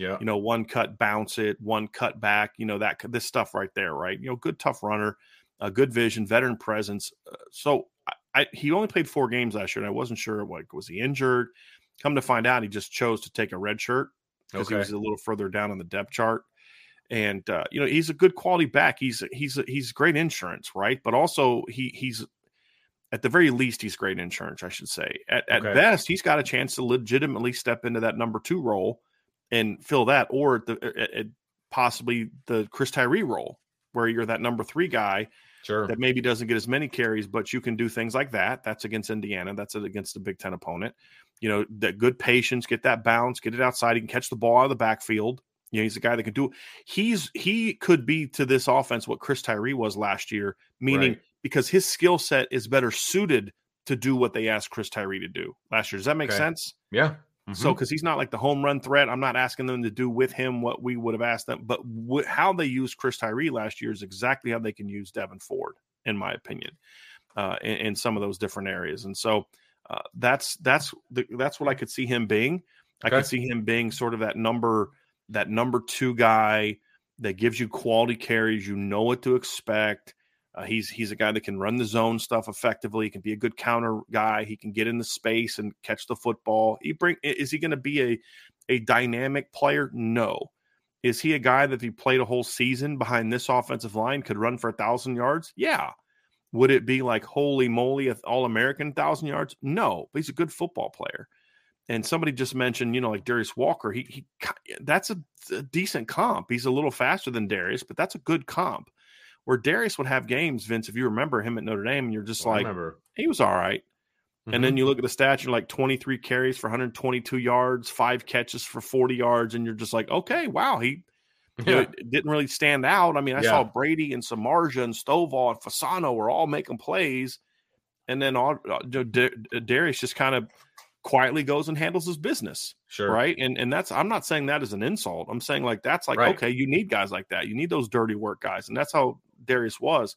Yeah. You know, one cut, bounce it, one cut back. You know that this stuff right there. Right. You know, good tough runner, a good vision, veteran presence. Uh, so I, I he only played four games last year, and I wasn't sure like was he injured. Come to find out, he just chose to take a red shirt because he was a little further down on the depth chart. And uh, you know he's a good quality back. He's he's he's great insurance, right? But also he he's at the very least he's great insurance, I should say. At, at Okay. best, he's got a chance to legitimately step into that number two role and fill that, or the at, at possibly the Chris Tyree role, where you're that number three guy Sure. that maybe doesn't get as many carries, but you can do things like that. That's against Indiana. That's against a Big Ten opponent. You know, that good patience, get that bounce, get it outside. He can catch the ball out of the backfield. You know, he's a guy that can do it. He's he could be to this offense what Chris Tyree was last year, meaning Right. because his skill set is better suited to do what they asked Chris Tyree to do last year. Does that make Okay. sense? Yeah. So, Mhm. because he's not like the home run threat, I'm not asking them to do with him what we would have asked them, but wh- how they used Chris Tyree last year is exactly how they can use Devyn Ford, in my opinion, uh, in, in some of those different areas. And so, uh, that's that's the, that's what I could see him being. I Okay. could see him being sort of that number that number two guy that gives you quality carries. You know what to expect. Uh, he's he's a guy that can run the zone stuff effectively. He can be a good counter guy. He can get in the space and catch the football. He bring is he going to be a a dynamic player? No. Is he a guy that if he played a whole season behind this offensive line could run for a thousand yards? Yeah. Would it be like holy moly, all American thousand yards? No, but he's a good football player. And somebody just mentioned, you know, like Darius Walker. He he that's a, a decent comp. He's a little faster than Darius, but that's a good comp. Where Darius would have games, Vince, if you remember him at Notre Dame, and you're just I like, remember. he was all right. And Mm-hmm. then you look at the stats, you're like 23 carries for 122 yards, five catches for 40 yards, and you're just like, okay, wow, he you know, didn't really stand out. I mean, I Yeah. saw Brady and Samardzija and Stovall and Fasano were all making plays, and then all uh, D- D- Darius just kind of quietly goes and handles his business, Sure. right? And and that's I'm not saying that as an insult. I'm saying like that's like Right. okay, you need guys like that. You need those dirty work guys, and that's how Darius was.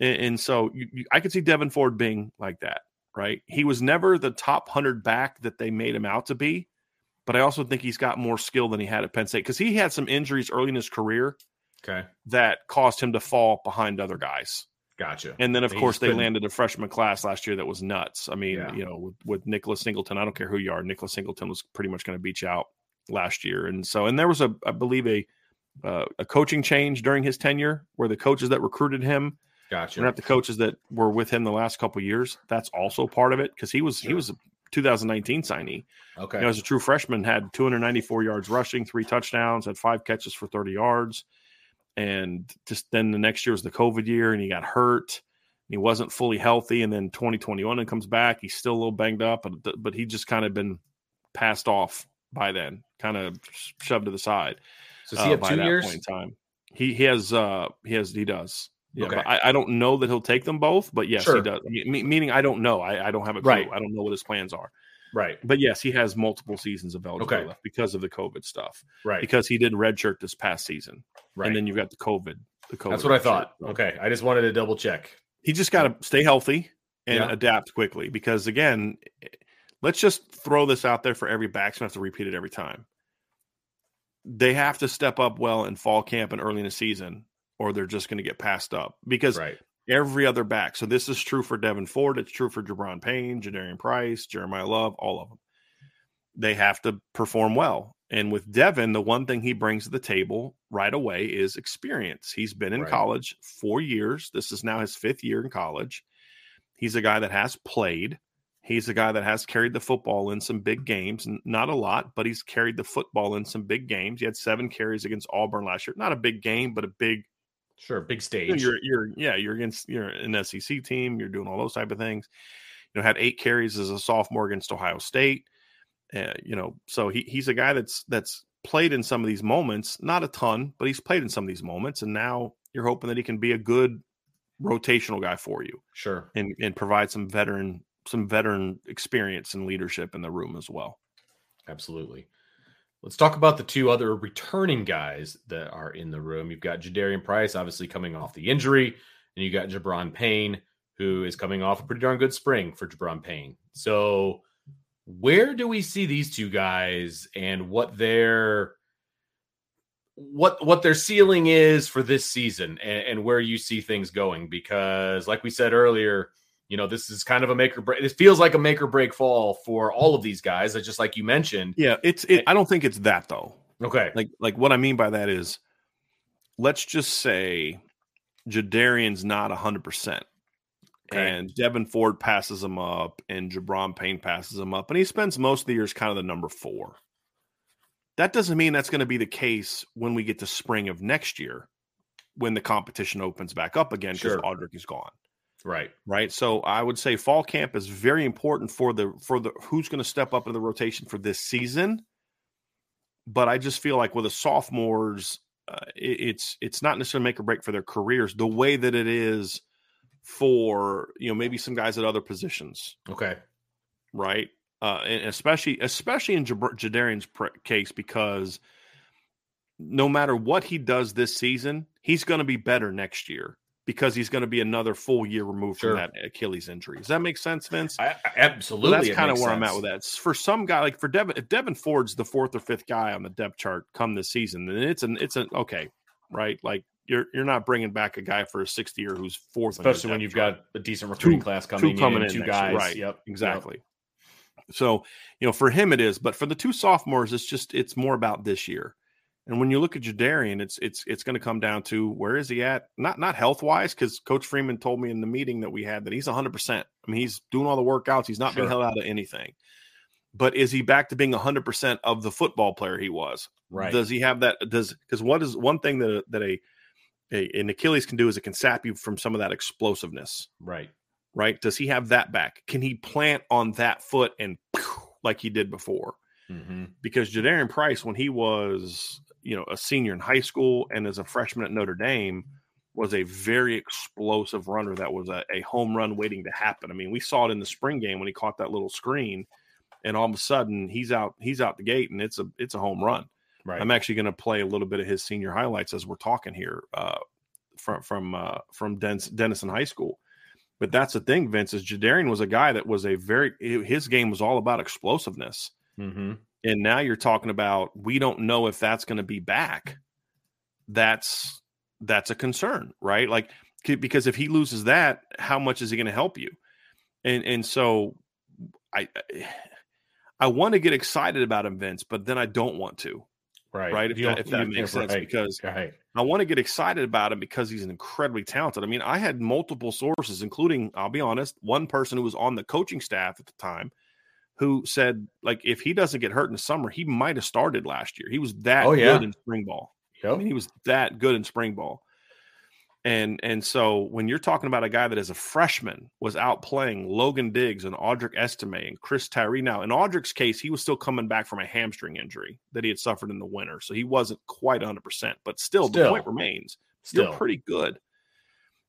And, and so you, you, I could see Devyn Ford being like that, right? He was never the top hundred back that they made him out to be, but I also think he's got more skill than he had at Penn State because he had some injuries early in his career Okay. that caused him to fall behind other guys. Gotcha. And then, of He course, just they landed a freshman class last year that was nuts. I mean, Yeah. you know, with, with Nicholas Singleton, I don't care who you are, Nicholas Singleton was pretty much going to beat you out last year. And so, and there was a, I believe, a uh, a coaching change during his tenure where the coaches that recruited him Gotcha. not the coaches that were with him the last couple years. That's also part of it because he was he was a 2019 signee. okay. You know, as a true freshman, had 294 yards rushing, three touchdowns, had five catches for 30 yards. And just then the next year was the COVID year and he got hurt. He wasn't fully healthy. And then 2021 and comes back. He's still a little banged up, but, but he just kind of been passed off by then, kind of shoved to the side. So does he uh, have two years? point in time. He, he has, uh, he has, he does. Yeah, Okay. but I, I don't know that he'll take them both, but yes, Sure. he does. Me- meaning, I don't know. I, I don't have a clue. Right. I don't know what his plans are. Right. But yes, he has multiple seasons of eligibility Okay. left because of the COVID stuff. Right. Because he did redshirt this past season, right. and then you've got the COVID. The COVID. That's what I thought. Okay. I just wanted to double check. He just got to stay healthy. and Yeah. adapt quickly. Because again, let's just throw this out there for every back. I have to repeat it every time. They have to step up well in fall camp and early in the season, or they're just going to get passed up. Because Right. every other back. So this is true for Devyn Ford. It's true for Gi'Bran Payne, Jadarian Price, Jeremiyah Love, all of them. They have to perform well. And with Devyn, the one thing he brings to the table right away is experience. He's been in Right. college four years. This is now his fifth year in college. He's a guy that has played. He's a guy that has carried the football in some big games, not a lot, but he's carried the football in some big games. He had seven carries against Auburn last year. Not a big game, but a big Sure. Big you know, stage. you're you're yeah you're against you're an SEC team. You're doing all those type of things. You know, had eight carries as a sophomore against Ohio State. Uh, you know, so he he's a guy that's that's played in some of these moments, not a ton, but he's played in some of these moments, and now you're hoping that he can be a good rotational guy for you sure. and and provide some veteran some veteran experience and leadership in the room as well. Absolutely. Let's talk about the two other returning guys that are in the room. You've got Jadarian Price, obviously coming off the injury, and you got Gi'Bran Payne, who is coming off a pretty darn good spring for Gi'Bran Payne. So, where do we see these two guys and what their what what their ceiling is for this season and, and where you see things going? Because, like we said earlier, you know, this is kind of a make or break. It feels like a make or break fall for all of these guys. Just like you mentioned. Yeah, it's it, I don't think it's that though. Okay. like like what I mean by that is let's just say Jadarian's not hundred percent. Okay. And Devyn Ford passes him up and Gi'Bran Payne passes him up, and he spends most of the year as kind of the number four. That doesn't mean that's going to be the case when we get to spring of next year when the competition opens back up again because Sure. Audric is gone Right. right? So i would say fall camp is very important for the for the who's going to step up in the rotation for this season. But i just feel like with the sophomores uh, it, it's it's not necessarily make or break for their careers the way that it is for you know maybe some guys at other positions. Okay. right? Uh and especially especially in jadarian's pr- case because no matter what he does this season he's going to be better next year because he's going to be another full year removed Sure. from that Achilles injury. Does that make sense, Vince? I, I- absolutely. That's kind of where I'm at with that. For some guy, like for Devyn, if Devyn Ford's the fourth or fifth guy on the depth chart come this season, then it's an it's an okay, right? Like you're you're not bringing back a guy for a sixth year who's fourth, Especially when you've chart. got a decent recruiting class coming, two coming in, in two next guys. right, Yep. exactly. So you know, for him it is, but for the two sophomores, it's just it's more about this year. And when you look at Jadarian, it's it's it's going to come down to where is he at? Not not health wise, because Coach Freeman told me in the meeting that we had that he's 100. percent I mean, he's doing all the workouts. He's not being held out of anything. But is he back to being 100 percent of the football player he was? Right. Does he have that? Does because what is one thing that a, that a, a an Achilles can do is it can sap you from some of that explosiveness right. right? Does he have that back? Can he plant on that foot and like he did before? hmm Because Jadarian Price, when he was, you know, a senior in high school and as a freshman at Notre Dame, was a very explosive runner that was a, a home run waiting to happen. I mean, we saw it in the spring game when he caught that little screen, and all of a sudden he's out, he's out the gate, and it's a it's a home run. Right. I'm actually going to play a little bit of his senior highlights as we're talking here uh, from from uh, from Dennis, Denison High School. But that's the thing, Vince. Is Jadarian was a guy that was a very his game was all about explosiveness, hmm and now you're talking about we don't know if that's going to be back. That's that's a concern, right? Like because if he loses that, how much is he going to help you? And and so I I want to get excited about him, Vince, but then I don't want to Right. right? If You that, if that makes sense, right. because Right. I want to get excited about him because he's incredibly talented. I mean, I had multiple sources, including, I'll be honest, one person who was on the coaching staff at the time who said, like, if he doesn't get hurt in the summer, he might have started last year. He was that Oh, yeah. good in spring ball. I mean, he was that good in spring ball. And and so when you're talking about a guy that as a freshman was out playing Logan Diggs and Audric Estime and Chris Tyree. Now, in Audric's case, he was still coming back from a hamstring injury that he had suffered in the winter. So he wasn't quite 100%, but still, the point remains Still. you're pretty good.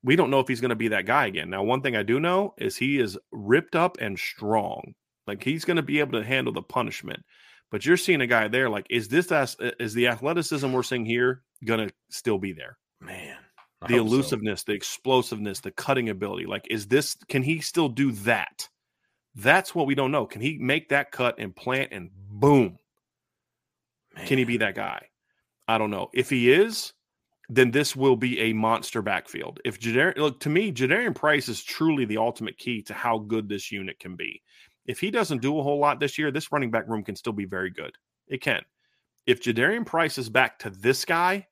We don't know if he's going to be that guy again. Now, one thing I do know is he is ripped up and strong. Like he's going to be able to handle the punishment. But you're seeing a guy there. Like, is this as- uh, is the athleticism we're seeing here going to still be there? Man. I the hope so. elusiveness, the explosiveness, the cutting ability. Like, is this, can he still do that? That's what we don't know. Can he make that cut and plant and boom? Can he be that guy? I don't know. If he is, then this will be a monster backfield. If Jadarian, look to me, Jadarian Price is truly the ultimate key to how good this unit can be. If he doesn't do a whole lot this year, this running back room can still be very good. It can. If Jadarian Price is back to this guy,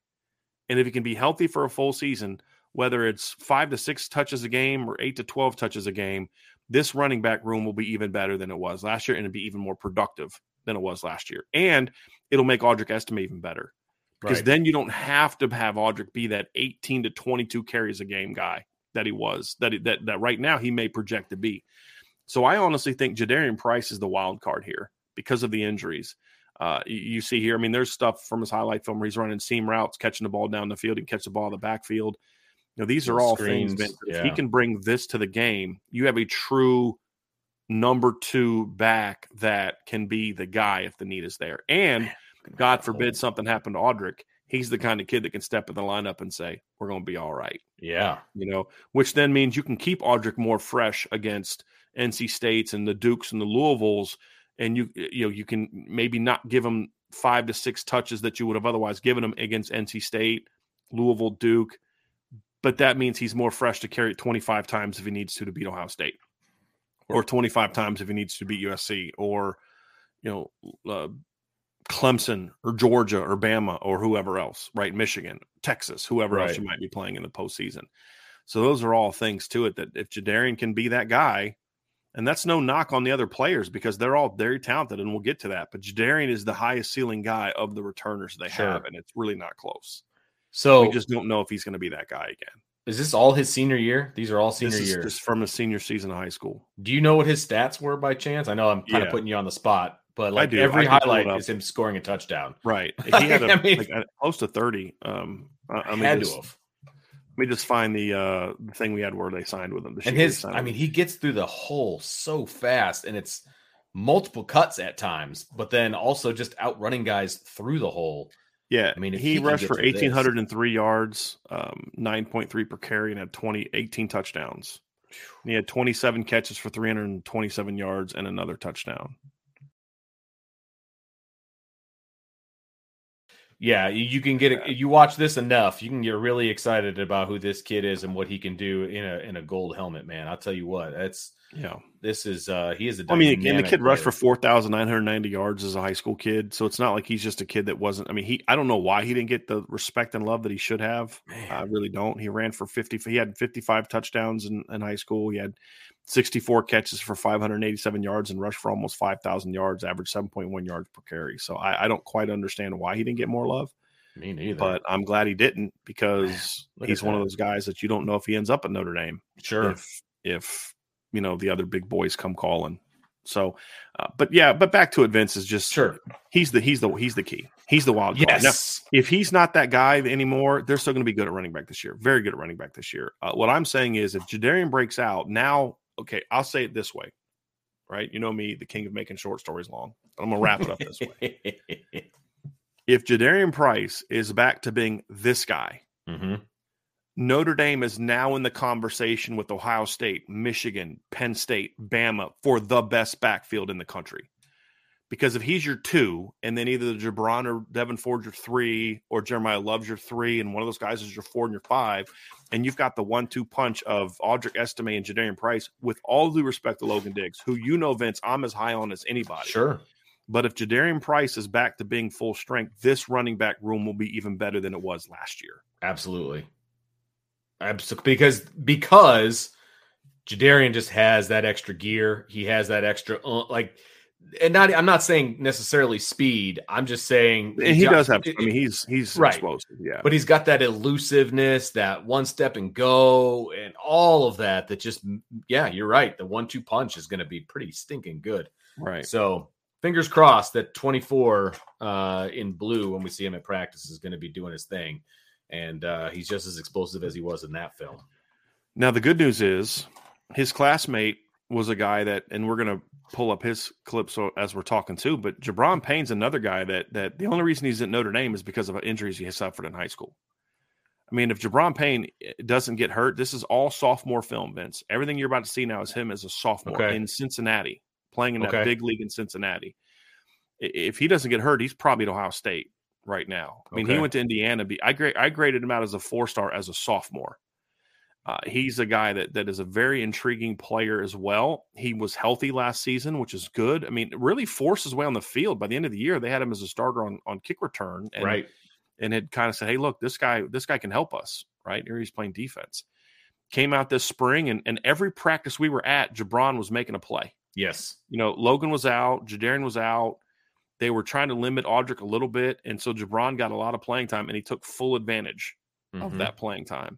and if he can be healthy for a full season, whether it's five to six touches a game or eight to 12 touches a game, this running back room will be even better than it was last year and it'll be even more productive than it was last year. And it'll make Audric Estime even better because Right. then you don't have to have Audric be that 18 to 22 carries a game guy that he was that he, that that right now he may project to be. So I honestly think Jadarian Price is the wild card here because of the injuries. Uh, you, see here, I mean, there's stuff from his highlight film where he's running seam routes, catching the ball down the field, and catch the ball in the backfield. You know, these are all screens, things. Vince, If he can bring this to the game, you have a true number two back that can be the guy if the need is there. And God forbid something happened to Audric, he's the kind of kid that can step in the lineup and say, "We're going to be all right." Yeah. You know, which then means you can keep Audric more fresh against NC States and the Dukes and the Louisvilles, and you you know you can maybe not give him five to six touches that you would have otherwise given him against NC State, Louisville, Duke, but that means he's more fresh to carry it 25 times if he needs to to beat Ohio State, or 25 times if he needs to beat USC, or you know. Uh, Clemson or Georgia or Bama or whoever else, right? Michigan, Texas, whoever else you might be playing in the postseason. So those are all things to it that if Jadarian can be that guy, and that's no knock on the other players because they're all very talented, and we'll get to that. But Jadarian is the highest ceiling guy of the returners they Sure. have, and it's really not close. So we just don't know if he's going to be that guy again. is this all his senior year? These are all senior this is years. just from his senior season of high school. Do you know what his stats were by chance? I know I'm kind Yeah. of putting you on the spot, but like every I can pull it highlight is him scoring a touchdown. Right. He had a, I mean- like, a- close to 30. Um, I, I mean, Had to have. Let me just find the uh the thing we had where they signed with him. And his, I mean, he gets through the hole so fast, and it's multiple cuts at times, but then also just outrunning guys through the hole. yeah. I mean, he, he rushed for 1,803 yards, um, 9.3 per carry, and had 20, 18 touchdowns. And he had 27 catches for 327 yards and another touchdown. Yeah, you, can get it. You watch this enough, you can get really excited about who this kid is and what he can do in a in a gold helmet. Man, I'll tell you what, that's Yeah. this is uh he is a. I mean, and the kid rushed for 4,990 yards as a high school kid. So it's not like he's just a kid that wasn't. I mean, he, I don't know why he didn't get the respect and love that he should have. Man. I really don't. He ran for 50, he had 55 touchdowns in, in high school. He had 64 catches for 587 yards and rushed for almost 5,000 yards, average 7.1 yards per carry. So I, I don't quite understand why he didn't get more love, Me neither. but I'm glad he didn't because he's one of those guys that you don't know if he ends up at Notre Dame sure, if if you know the other big boys come calling. So, uh, but yeah, but back to it. Vince is just sure. He's the he's the he's the key. He's the wild card. Now, Yes, if he's not that guy anymore, they're still going to be good at running back this year. Very good at running back this year. Uh, what I'm saying is, if Jadarian breaks out now, okay, I'll say it this way, right? You know me, the king of making short stories long. I'm gonna wrap it up this way. If Jadarian Price is back to being this guy, hmm Notre Dame is now in the conversation with Ohio State, Michigan, Penn State, Bama for the best backfield in the country. Because if he's your two, and then either the Gi'Bran or Devyn Ford your three, or Jeremiyah loves your three, and one of those guys is your four and your five, and you've got the one-two punch of Audric Estime and Jadarian Price, with all due respect to Logan Diggs, who you know, Vince, I'm as high on as anybody. Sure. But if Jadarian Price is back to being full strength, this running back room will be even better than it was last year. Absolutely. Absolutely. Because because Jadarian just has that extra gear. He has that extra uh, like and not I'm not saying necessarily speed. I'm just saying he does have. I mean, he's he's Right. explosive. Yeah, but he's got that elusiveness, that one step and go, and all of that. That just, yeah, you're right. The one two punch is going to be pretty stinking good. right. So fingers crossed that 24 uh, in blue when we see him at practice is going to be doing his thing, and uh, he's just as explosive as he was in that film. Now the good news is his classmate was a guy that, and we're gonna pull up his clip so as we're talking too. But Gi'Bran Payne's another guy that that the only reason he's at Notre Dame is because of injuries he has suffered in high school. I mean, if Gi'Bran Payne eh, doesn't get hurt, this is all sophomore film, Vince. Everything you're about to see now is him as a sophomore Okay. in Cincinnati, playing in that Okay. big league in Cincinnati. If he doesn't get hurt, he's probably at Ohio State right now. I mean, he went to Indiana. I, gra- I graded him out as a four star as a sophomore. Uh, he's a guy that that is a very intriguing player as well. He was healthy last season, which is good. I mean, really forced his way on the field. By the end of the year, they had him as a starter on on kick return, and, right. and had kind of said, "Hey, look, this guy this guy can help us." Right here, he's playing defense. Came out this spring, and and every practice we were at, Gi'Bran was making a play. Yes. You know, Logan was out, Jadarian was out. They were trying to limit Audric a little bit, and so Gi'Bran got a lot of playing time, and he took full advantage of Mhm. that playing time.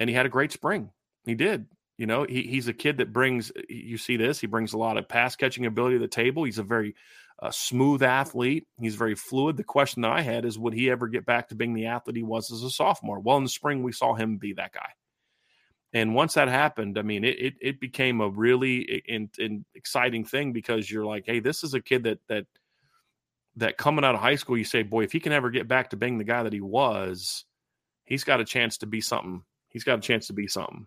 And he had a great spring. He did. You know, he, he's a kid that brings, you see this, he brings a lot of pass catching ability to the table. He's a very uh, smooth athlete. He's very fluid. The question that I had is would he ever get back to being the athlete he was as a sophomore? Well, in the spring, we saw him be that guy. And once that happened, I mean, it it, it became a really in, in exciting thing because you're like, hey, this is a kid that that that coming out of high school, you say, boy, if he can ever get back to being the guy that he was, he's got a chance to be something. He's got a chance to be something.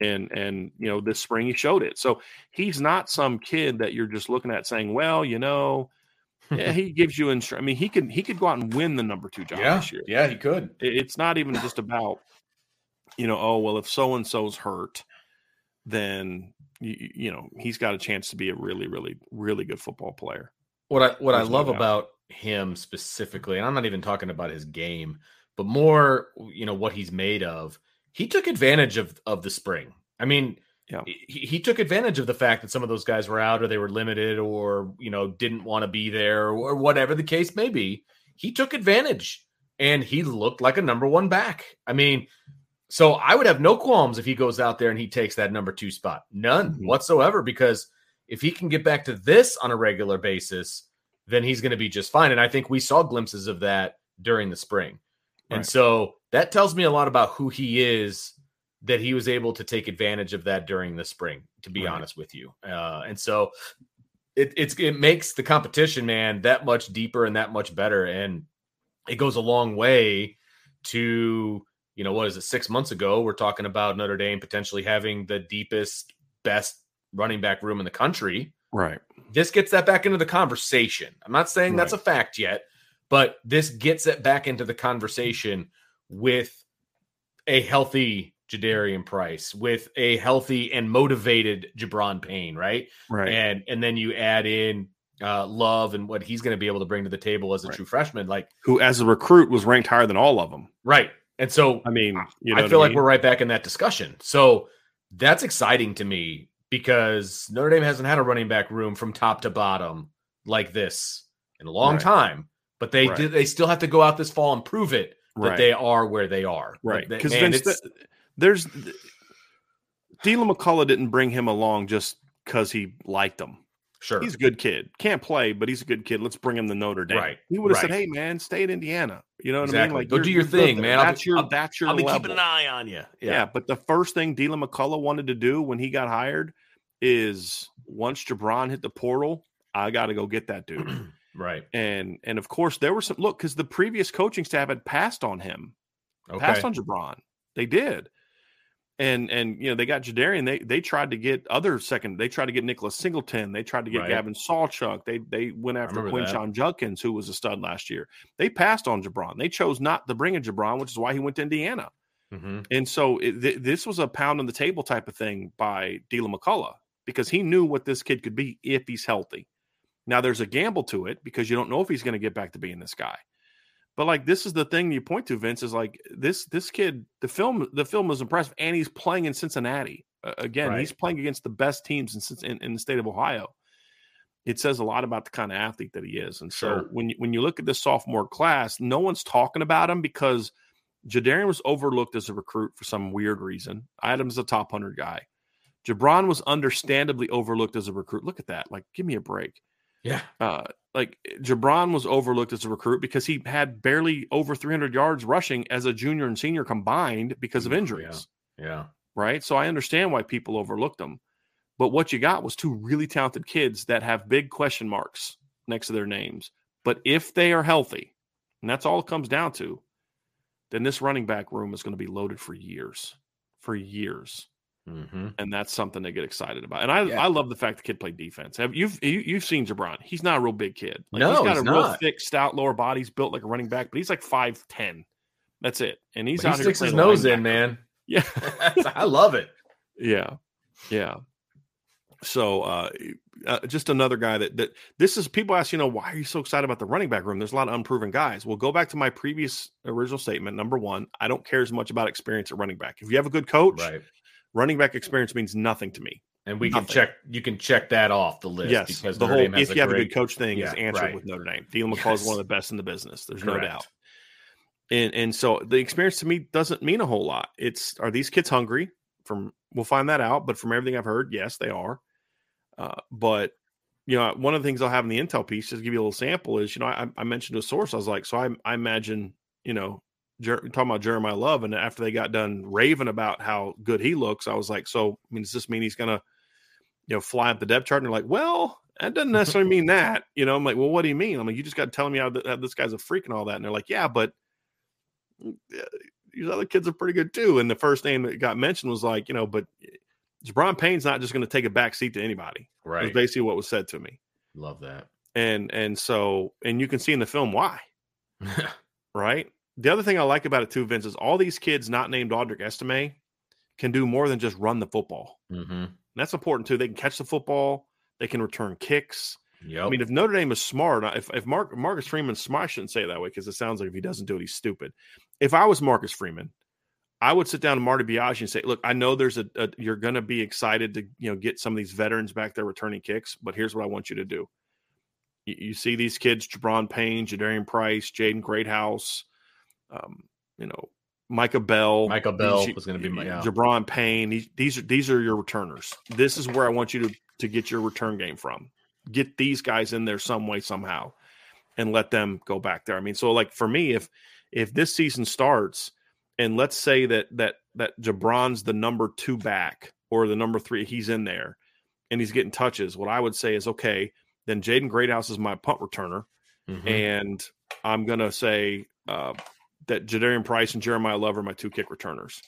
And and you know, this spring he showed it. So he's not some kid that you're just looking at saying, well, you know, yeah, he gives you instru- I mean, he could he could go out and win the number two job yeah. this year. Yeah, he could. It- It's not even just about, you know, oh well, if so and so's hurt, then you, you know he's got a chance to be a really, really, really good football player. What I what I There's no love doubt. about him specifically, and I'm not even talking about his game, but more, you know, what he's made of. He took advantage of of the spring. I mean, Yeah. he, he took advantage of the fact that some of those guys were out or they were limited or you know didn't want to be there or whatever the case may be. He took advantage and he looked like a number one back. I mean, so I would have no qualms if he goes out there and he takes that number two spot. None Mhm. whatsoever because if he can get back to this on a regular basis, then he's going to be just fine. And I think we saw glimpses of that during the spring. And so that tells me a lot about who he is that he was able to take advantage of that during the spring, to be Right. honest with you. Uh, and so it, it's, it makes the competition, man, that much deeper and that much better. And it goes a long way to, you know, what is it, six months ago? We're talking about Notre Dame potentially having the deepest, best running back room in the country Right. this gets that back into the conversation. I'm not saying that's a fact yet, but this gets it back into the conversation with a healthy Jadarian Price, with a healthy and motivated Gi'Bran Payne, right? Right. And and then you add in uh, Love and what he's going to be able to bring to the table as a Right. true freshman, like Who, as a recruit, was ranked higher than all of them. right. And so I mean, you know, I feel like mean? we're right back in that discussion. So that's exciting to me because Notre Dame hasn't had a running back room from top to bottom like this in a long Right. time. But they Right. did they still have to go out this fall and prove it that right. they are where they are. right because Vince, there's Deland McCullough didn't bring him along just because he liked him. sure. He's a good kid. Can't play, but he's a good kid. Let's bring him to Notre Dame. Right, He would have said, "Hey, man, stay at Indiana." You know what I mean? Like, Go do your good thing, man. I'll be- That's your I'll- that's your I'll be level. keeping an eye on you. Yeah. Yeah. but the first thing Deland McCullough wanted to do when he got hired is once Gi'Bran hit the portal, I got to go get that dude. Right. and and of course there were some look because the previous coaching staff had passed on him, Okay. passed on Gi'Bran. They did. And and you know they got Jadarian. They they tried to get other second. They tried to get Nicholas Singleton. They tried to get Right. Gavin Sawchuk. They they went after. Quinshon Judkins, who was a stud last year. They passed on Gi'Bran. They chose not to bring in Gi'Bran, which is why he went to Indiana. Mhm. And so it, th- this was a pound on the table type of thing by Deland McCullough because he knew what this kid could be if he's healthy. Now there's a gamble to it because you don't know if he's going to get back to being this guy. But like this is the thing you point to, Vince, is like this this kid. The film the film was impressive, and he's playing in Cincinnati uh, again. Right. He's playing against the best teams in, in in the state of Ohio. It says a lot about the kind of athlete that he is. And so Sure. when you, when you look at this sophomore class, no one's talking about him because Jadarian was overlooked as a recruit for some weird reason. I had him as a top hundred guy. Gi'Bran was understandably overlooked as a recruit. Look at that. Like, give me a break. Yeah. Uh, like Gi'Bran was overlooked as a recruit because he had barely over 300 yards rushing as a junior and senior combined because of Yeah. injuries, Yeah. right? So I understand why people overlooked him. But what you got was two really talented kids that have big question marks next to their names. But if they are healthy, and that's all it comes down to, then this running back room is going to be loaded for years, for years. Mm-hmm. And that's something to get excited about. And I, Yeah. I love the fact the kid played defense. Have you've you, you've seen Gi'Bran? He's not a real big kid. No, he's got he's a real thick, stout lower body. He's built like a running back, but he's like five ten. That's it. And he's He out here sticks his nose in, man. Yeah, I love it. yeah, yeah. So uh, uh, just another guy that that this is people ask, you know, why are you so excited about the running back room? There's a lot of unproven guys. Well, go back to my previous original statement. Number one, I don't care as much about experience at running back. If you have a good coach, Right. Running back experience means nothing to me. And we can check. You can check that off the list. yes, because the Notre whole if you have a good coach thing is answered right. with Notre Dame. Thielen McCall is one of the best in the business. There's no doubt. And and so the experience to me doesn't mean a whole lot. It's are these kids hungry? From we'll find that out. But from everything I've heard, yes, they are. Uh, but you know, one of the things I'll have in the intel piece, just to give you a little sample, is you know I, I mentioned to a source. I was like, so I, I imagine you know Jer- talking about Jeremiyah Love, and after they got done raving about how good he looks, I was like, so I mean, does this mean he's gonna you know fly up the depth chart? And they're like, well, that doesn't necessarily mean that. You know, I'm like, well, what do you mean? I'm like, you just got to tell me how, th- how this guy's a freak and all that. And they're like, yeah, but uh, these other kids are pretty good too. And the first name that got mentioned was like, you know, but Gi'Bran Payne's not just going to take a back seat to anybody. Right. basically what was said to me. Love that. And and so and you can see in the film why, right? The other thing I like about it too, Vince, is all these kids not named Audric Estime can do more than just run the football. mm-hmm. And that's important too. They can catch the football, they can return kicks. Yep. I mean, if Notre Dame is smart, if if Mark, Marcus Freeman's smart, I shouldn't say it that way because it sounds like if he doesn't do it, he's stupid. If I was Marcus Freeman, I would sit down to Marty Biagi and say, "Look, I know there's a, a you're going to be excited to you know get some of these veterans back there returning kicks, but here's what I want you to do. You, you see these kids: Gi'Bran Payne, Jadarian Price, Jaden Greathouse, um, you know, Micah Bell, Micah Bell these- was going to be my. Yeah. Gi'Bran Payne. These, these are these are your returners. This is where I want you to to get your return game from. Get these guys in there some way somehow, and let them go back there. I mean, so like for me, if if this season starts, and let's say that that that Gi'Bran's the number two back or the number three, he's in there, and he's getting touches. What I would say is okay. Then Jaden Greathouse is my punt returner Mhm. and I'm gonna say uh, that Jadarian Price and Jeremiyah Love are my two kick returners.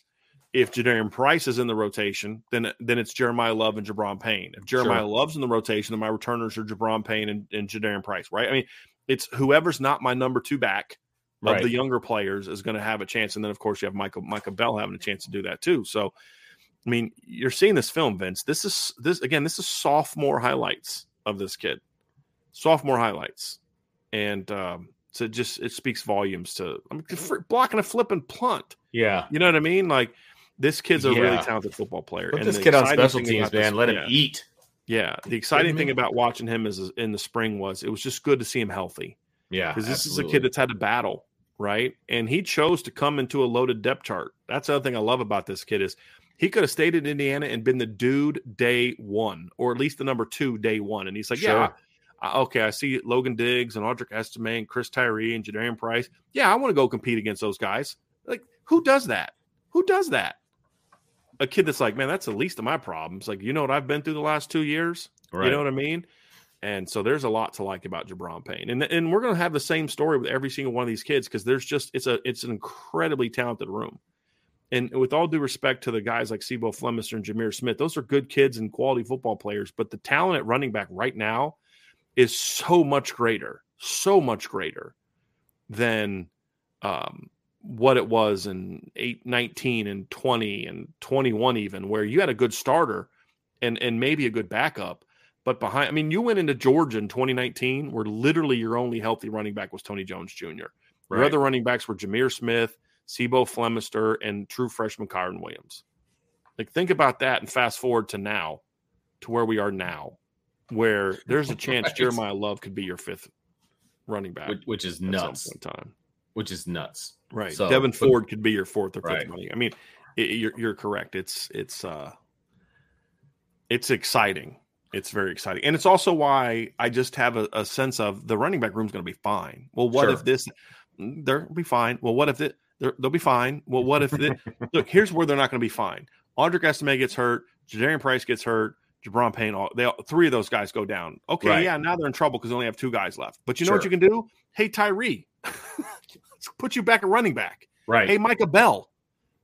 If Jadarian Price is in the rotation, then then it's Jeremiyah Love and Gi'Bran Payne. If Jeremiyah Sure. Love's in the rotation, then my returners are Gi'Bran Payne and, and Jadarian Price. Right? I mean, it's whoever's not my number two back of Right. the younger players is going to have a chance, and then of course you have Michael Michael Bell having a chance to do that too. So, I mean, you're seeing this film, Vince. This is this again. This is sophomore highlights of this kid, sophomore highlights, and um, so it just it speaks volumes to I mean, blocking a flipping punt. yeah. You know what I mean? Like this kid's a really talented football player. Put and this kid on special teams, about this- man. Let yeah, him eat. Yeah, the exciting thing about watching him is is in the spring was it was just good to see him healthy Yeah. because this absolutely. is a kid that's had to battle, right? And he chose to come into a loaded depth chart. That's the other thing I love about this kid is he could have stayed in Indiana and been the dude day one, or at least the number two day one. And he's like, yeah, Sure. I, okay, I see Logan Diggs and Audric Estime and Chris Tyree and Jadarian Price. Yeah, I want to go compete against those guys. Like, who does that? Who does that? A kid that's like, man, that's the least of my problems. Like, you know what I've been through the last two years? Right. You know what I mean? And so there's a lot to like about Gi'Bran Payne. And and we're going to have the same story with every single one of these kids because there's just it's a it's an incredibly talented room. And with all due respect to the guys like C'Bo Flemister and Jahmir Smith, those are good kids and quality football players. But the talent at running back right now is so much greater, so much greater than um, what it was in 8, 19 and 20 and 21 even, where you had a good starter and and maybe a good backup. But behind, I mean, you went into Georgia in 2019, where literally your only healthy running back was Tony Jones Jr. Your Right. other running backs were Jahmir Smith, C'Bo Flemister, and true freshman Kyren Williams. Like, think about that and fast forward to now, to where we are now, where there's a chance Right. Jeremiyah Love could be your fifth running back which, which is nuts. some point in time. Which is nuts. Right. So, Devyn but- Ford could be your fourth or fifth Right. running. I mean, it, you're you're correct. It's it's uh it's exciting. It's very exciting. And it's also why I just have a, a sense of the running back room is going to be fine. Well, what Sure. if this mm, they'll be fine. Well, what if it they're- they'll be fine. Well, what if it look, here's where they're not going to be fine. Audric Estime gets hurt, Jadarian Price gets hurt, Gi'Bran Payne, all they all, three of those guys go down. Okay, Right. yeah, now they're in trouble because they only have two guys left. But you know what you can do? Hey, Tyree, let's put you back at running back. Right. Hey, Micah Bell,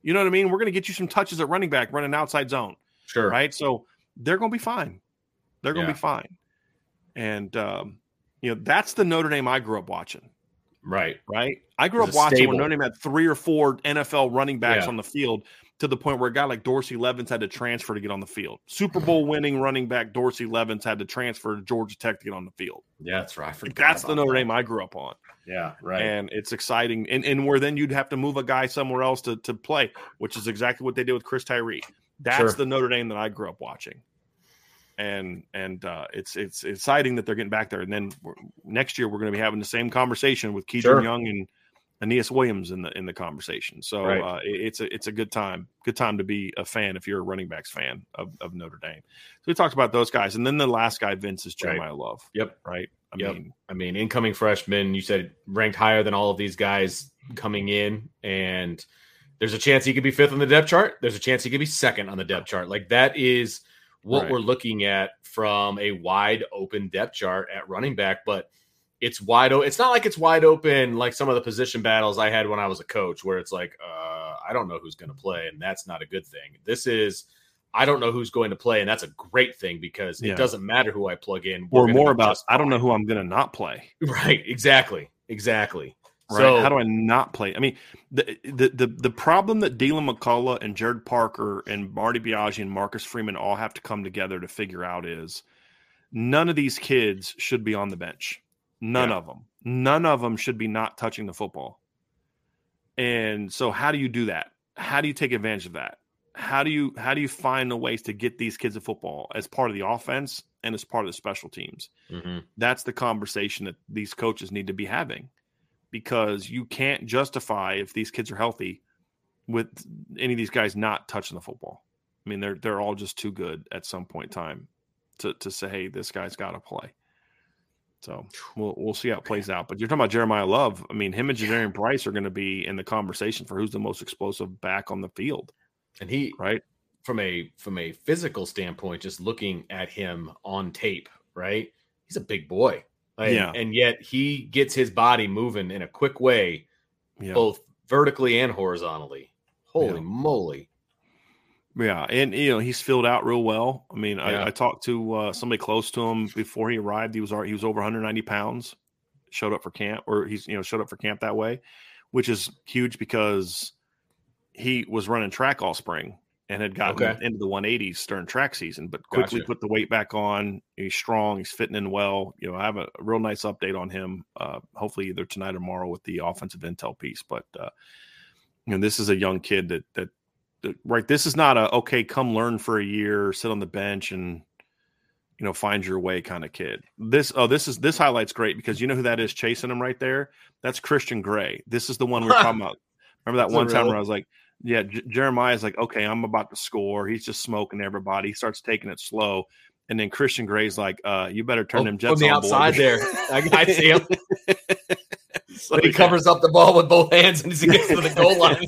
you know what I mean? We're going to get you some touches at running back, running outside zone. Sure. Right. So they're going to be fine. They're going to Yeah. be fine. And, um, you know, that's the Notre Dame I grew up watching. Right. Right. I grew up watching stable. when Notre Dame had three or four NFL running backs Yeah. on the field to the point where a guy like Dorsey Levens had to transfer to get on the field. Super Bowl winning running back Dorsey Levens had to transfer to Georgia Tech to get on the field. Yeah, that's right. I forgot That's the Notre that. Dame I grew up on. Yeah. Right. and it's exciting. And and where then you'd have to move a guy somewhere else to to play, which is exactly what they did with Chris Tyree. That's Sure. the Notre Dame that I grew up watching. And and uh, it's it's exciting that they're getting back there. And then next year we're going to be having the same conversation with Kedren Sure. Young and Aneyas Williams in the in the conversation. So Right. uh, it- it's a it's a good time, good time to be a fan if you're a running backs fan of, of Notre Dame. So we talked about those guys, and then the last guy, Vince, is Right. Love. Yep. Right. I Yep. mean, I mean, incoming freshman, you said ranked higher than all of these guys coming in, and there's a chance he could be fifth on the depth chart. There's a chance he could be second on the depth chart. Like that is what Right. we're looking at from a wide open depth chart at running back, but it's wide open. It's not like it's wide open like some of the position battles I had when I was a coach, where it's like, uh, I don't know who's going to play, and that's not a good thing. This is. I don't know who's going to play, and that's a great thing because Yeah. it doesn't matter who I plug in. Or more about I don't know who I'm going to not play. Right, exactly, exactly. Right? So how do I not play? I mean, the the the, the problem that Deland McCullough and Gerad Parker and Marty Biagi and Marcus Freeman all have to come together to figure out is none of these kids should be on the bench. None Yeah. of them. None of them should be not touching the football. And so, how do you do that? How do you take advantage of that? How do you how do you find the ways to get these kids a football as part of the offense and as part of the special teams? Mhm. that's the conversation that these coaches need to be having because you can't justify if these kids are healthy with any of these guys not touching the football. I mean, they're they're all just too good at some point in time to to say, hey, this guy's got to play. So we'll we'll see how it plays out. But you're talking about Jeremiyah Love. I mean, him and Jadarian Price are going to be in the conversation for who's the most explosive back on the field, and he right? from a from a physical standpoint, just looking at him on tape, right? He's a big boy, Like, Yeah. and yet he gets his body moving in a quick way, Yeah. both vertically and horizontally. Holy Yeah. moly! Yeah, and you know he's filled out real well. I mean, Yeah. I, I talked to uh, somebody close to him before he arrived. He was he was over 190 pounds. Showed up for camp, or he's you know showed up for camp that way, which is huge because he was running track all spring and had gotten Okay. into the 180s during track season, but quickly Gotcha. put the weight back on. He's strong. He's fitting in well. You know, I have a, real nice update on him. Uh, hopefully either tonight or tomorrow with the offensive intel piece. But uh, you know, this is a young kid that that- right this is not a okay come learn for a year sit on the bench and you know find your way kind of kid this oh this is this highlights great because you know who that is chasing him right there that's christian gray this is the one we're talking about remember that Is it one time really? where i was like yeah J- jeremiyah's like okay i'm about to score he's just smoking everybody he starts taking it slow and then christian gray's like uh you better turn Oh, them jets on the on, boy." outside there, I, I see him. So, But he yeah. covers up the ball with both hands and he gets to the goal line.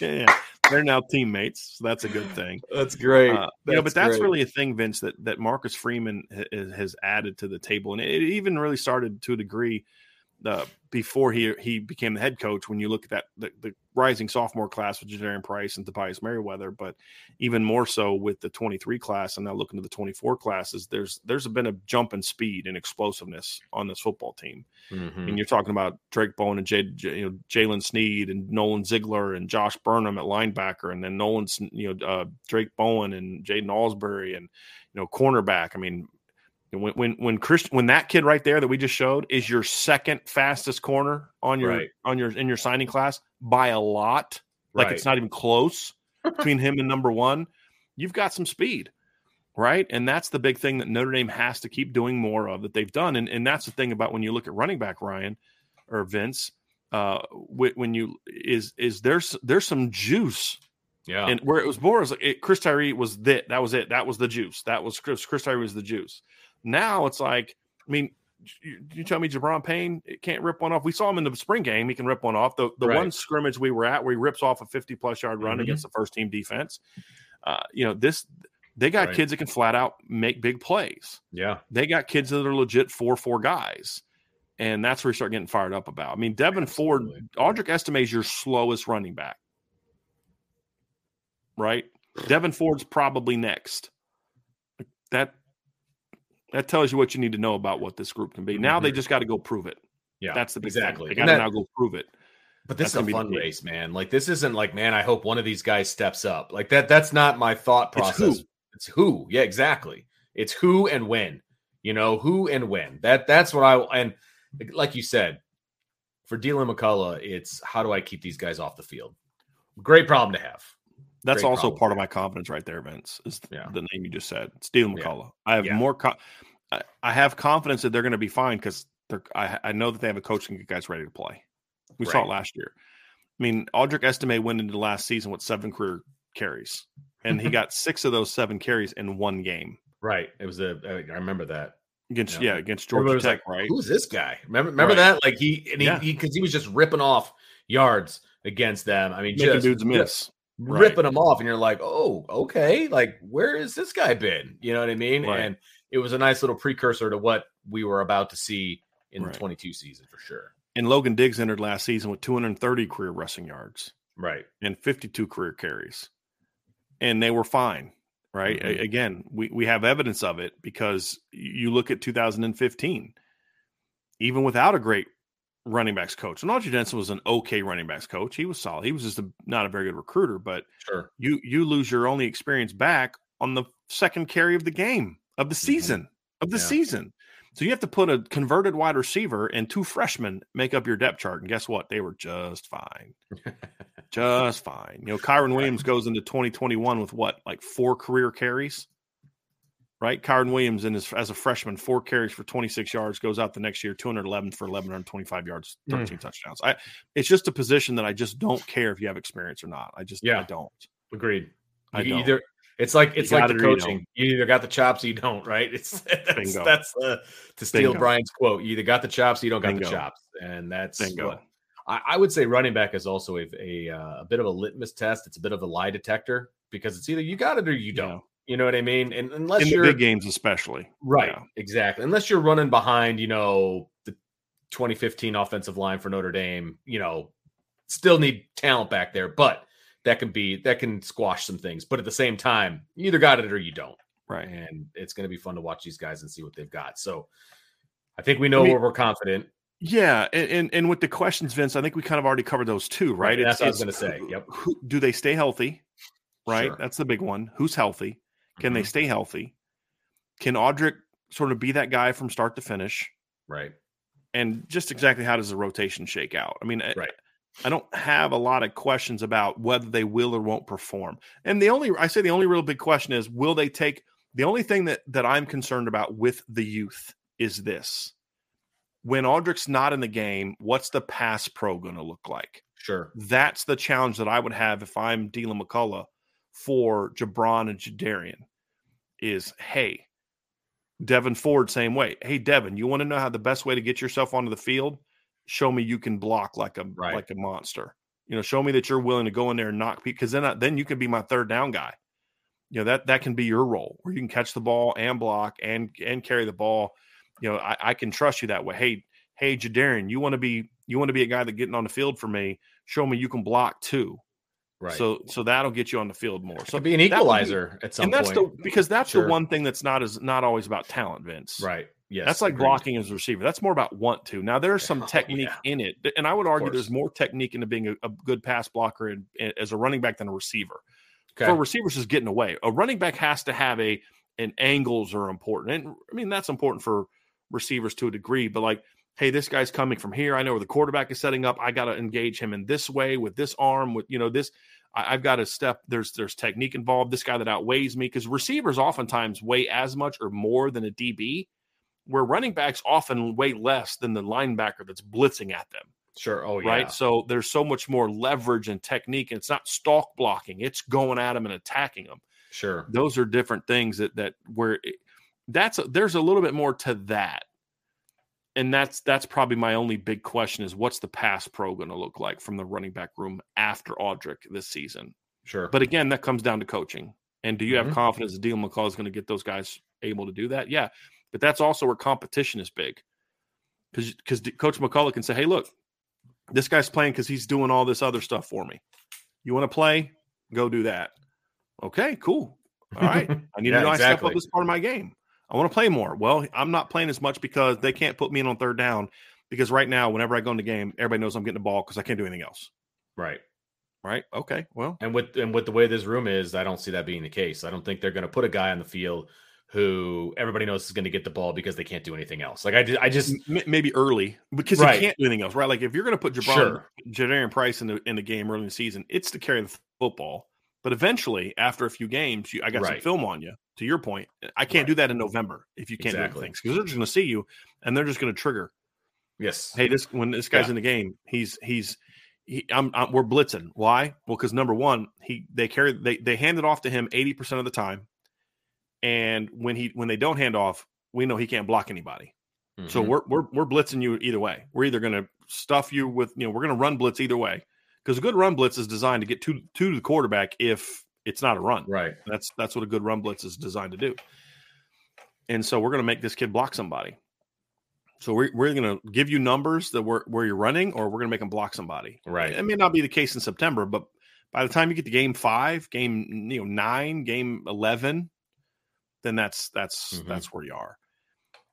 yeah they're now teammates so that's a good thing That's great. Uh, you know, but that's great. really a thing, Vince, that that Marcus Freeman ha- has added to the table, and it even really started to a degree uh, before he he became the head coach. When you look at that the, the rising sophomore class with Jadarian Price and Tobias Merriweather, but even more so with the 23 class, and now looking to the 24 classes, there's there's been a jump in speed and explosiveness on this football team. Mhm. And you're talking about Drayk Bowen and Jay, J- you know, Jaylen Sneed and Nolan Ziegler and Josh Burnham at linebacker, and then Nolan, you know, uh, Drayk Bowen and Jaiden Ausberry and you know, cornerback. I mean, when when when Chris when that kid right there that we just showed is your second fastest corner on your Right. on your in your signing class by a lot, like Right. it's not even close between him and number one. You've got some speed right? And that's the big thing that Notre Dame has to keep doing more of that they've done. And and that's the thing about when you look at running back Ryan or Vince, uh, when you is is there's there's some juice, yeah. and where it was more as like it, Chris Tyree was that that was it that was the juice that was Chris Chris Tyree was the juice. Now it's like I mean. You, you tell me Gi'Bran Payne can't rip one off. We saw him in the spring game; he can rip one off. The the Right. one scrimmage we were at, where he rips off a fifty plus yard run Mhm. against the first team defense. Uh, you know this they got Right. kids that can flat out make big plays. yeah. They got kids that are legit four four guys, And that's where you start getting fired up about. I mean, Devyn Absolutely. Ford, Audric Estime is your slowest running back. Right? Devyn Ford's probably next. That that tells you what you need to know about what this group can be. Now mm-hmm. they just got to go prove it. Yeah, that's the exactly. Thing. They got to now go prove it. But this that's is a fun race, man. Like this isn't like, man, I hope one of these guys steps up. Like that. That's not my thought process. It's who. It's who. Yeah, exactly. It's who and when. You know who and when. That that's what I and like you said, for Deland McCullough, it's how do I keep these guys off the field? Great problem to have. That's Great also part of my confidence right there, Vince. Is yeah. the name you just said. Deland McCullough. Yeah. I have yeah. more. Co- I, I have confidence that they're going to be fine because they're. I, I know that they have a coach and get guys ready to play. We right. saw it last year. I mean, Audric Estime went into the last season with seven career carries, and he got six of those seven carries in one game. Right. It was a. I remember that against yeah, yeah against Georgia Tech. Like, right. Who's this guy? Remember remember right. that? Like he and he because yeah. he, he, was just ripping off yards against them. I mean, making just, dudes miss. Right. ripping them off, and you're like, oh, okay, like where has this guy been? You know what I mean? Right. And it was a nice little precursor to what we were about to see in right. the 22 season for sure. And Logan Diggs entered last season with 230 career rushing yards, right, and 52 career carries, and they were fine. Right. Mm-hmm. Again, we, we have evidence of it because you look at 2015, even without a great running backs coach. And Autry Denson was an okay running backs coach. He was solid. He was just a, not a very good recruiter, but sure. you you lose your only experience back on the second carry of the game of the mm-hmm. season mm-hmm. of the yeah. season. So you have to put a converted wide receiver and two freshmen make up your depth chart. And guess what? They were just fine. just fine. You know, Kyren Williams goes into 2021 with what, like four career carries? Right? Kyren Williams in his as a freshman, four carries for 26 yards, goes out the next year, 211 for 1125 yards, 13 mm. touchdowns. I it's just a position that I just don't care if you have experience or not. I just yeah. I don't. Agreed. I don't. either it's like it's like the coaching. You, you, either got the chops or you don't, right? It's that's that's uh, to steal Bingo. Brian's quote. You either got the chops or you don't got Bingo. the chops, and that's Bingo. what I, I, would say. Running back is also a a, uh, a, bit of a litmus test. It's a bit of a lie detector because it's either you got it or you don't. Yeah. You know what I mean? And unless in you're big games, especially, right? Yeah. Exactly. Unless you're running behind, you know, the 2015 offensive line for Notre Dame, you know, still need talent back there, but that can be that can squash some things. But at the same time, you either got it or you don't. Right. And it's going to be fun to watch these guys and see what they've got. So I think we know I mean, where we're confident. Yeah, and, and, and with the questions, Vince, I think we kind of already covered those too, right? right that's what I was going to say. Yep. Who, do they stay healthy? Right. Sure. That's the big one. Who's healthy? Can mm-hmm. they stay healthy? Can Audric sort of be that guy from start to finish? Right. And just exactly how does the rotation shake out? I mean, right. I don't have a lot of questions about whether they will or won't perform. And the only I say the only real big question is will they take the only thing that that I'm concerned about with the youth is this. When Audric's not in the game, what's the pass pro going to look like? Sure. That's the challenge that I would have if I'm Deland McCullough for Gi'Bran and Jadarian is hey, Devyn Ford, same way. Hey, Devyn, you want to know how the best way to get yourself onto the field? show me you can block like a right. like a monster. You know, show me that you're willing to go in there and knock people because then I, then you can be my third down guy. You know that that can be your role where you can catch the ball and block and and carry the ball. You know, I, I can trust you that way. Hey, hey, Jadarian, you want to be you want to be a guy that getting on the field for me. Show me you can block too. Right. So so that'll get you on the field more. So be an equalizer be, at some and that's point. the because that's sure. the one thing that's not as not always about talent, Vince. Right. Yes, that's like agreed. blocking as a receiver. That's more about want to. Now there's some oh, technique yeah. in it, and I would argue there's more technique into being a, a good pass blocker and, as a running back than a receiver. Okay. For receivers, just getting away. A running back has to have a and angles are important, and I mean that's important for receivers to a degree. But like, hey, this guy's coming from here. I know where the quarterback is setting up. I got to engage him in this way with this arm. With you know this, I, have got to step. There's there's technique involved. This guy that outweighs me because receivers oftentimes weigh as much or more than a DB where running backs often weigh less than the linebacker that's blitzing at them. Sure. Oh, yeah. Right. So there's so much more leverage and technique. And it's not stalk blocking, it's going at them and attacking them. Sure. Those are different things that, that where it, that's, a, there's a little bit more to that. And that's, that's probably my only big question is what's the pass pro going to look like from the running back room after Audric this season? Sure. But again, that comes down to coaching. And do you mm-hmm. have confidence that Deland McCullough is going to get those guys able to do that? Yeah. But that's also where competition is big. because because Coach McCullough can say, "Hey, look, this guy's playing because he's doing all this other stuff for me. You want to play? Go do that." Okay, cool. All right, I need Yeah, to know I step up this part of my game. I want to play more. Well, I'm not playing as much because they can't put me in on third down. Because right now, whenever I go in the game, everybody knows I'm getting the ball because I can't do anything else. Right. Right? Okay. Well, And with and with the way this room is, I don't see that being the case. I don't think they're going to put a guy on the field who everybody knows is going to get the ball because they can't do anything else. Like I, I just m- maybe early because Right. you can't do anything else, right? Like if you're going to put Gi'Bran, Sure. Jadarian Price in the in the game early in the season, it's to carry the football. But eventually, after a few games, you, I got some film on you. To your point, I can't Right. do that in November if you can't Exactly. do things because they're just going to see you and they're just going to trigger. yes, Hey, this when this guy's Yeah. in the game, he's he's he, I'm, I'm we're blitzing. Why? Well, because number one, he they carry they they hand it off to him eighty percent of the time, and when he when they don't hand off, we know he can't block anybody. So Mhm. we're we're we're blitzing you either way. We're either going to stuff you with you know we're going to run blitz either way because a good run blitz is designed to get two two to the quarterback if it's not a run. right. That's that's what a good run blitz is designed to do. And so we're going to make this kid block somebody. So we're, we're going to give you numbers that we're, where you're running, or we're going to make them block somebody. Right. It may not be the case in September, but by the time you get to game five, game you know nine, game eleven, then that's that's Mhm. that's where you are.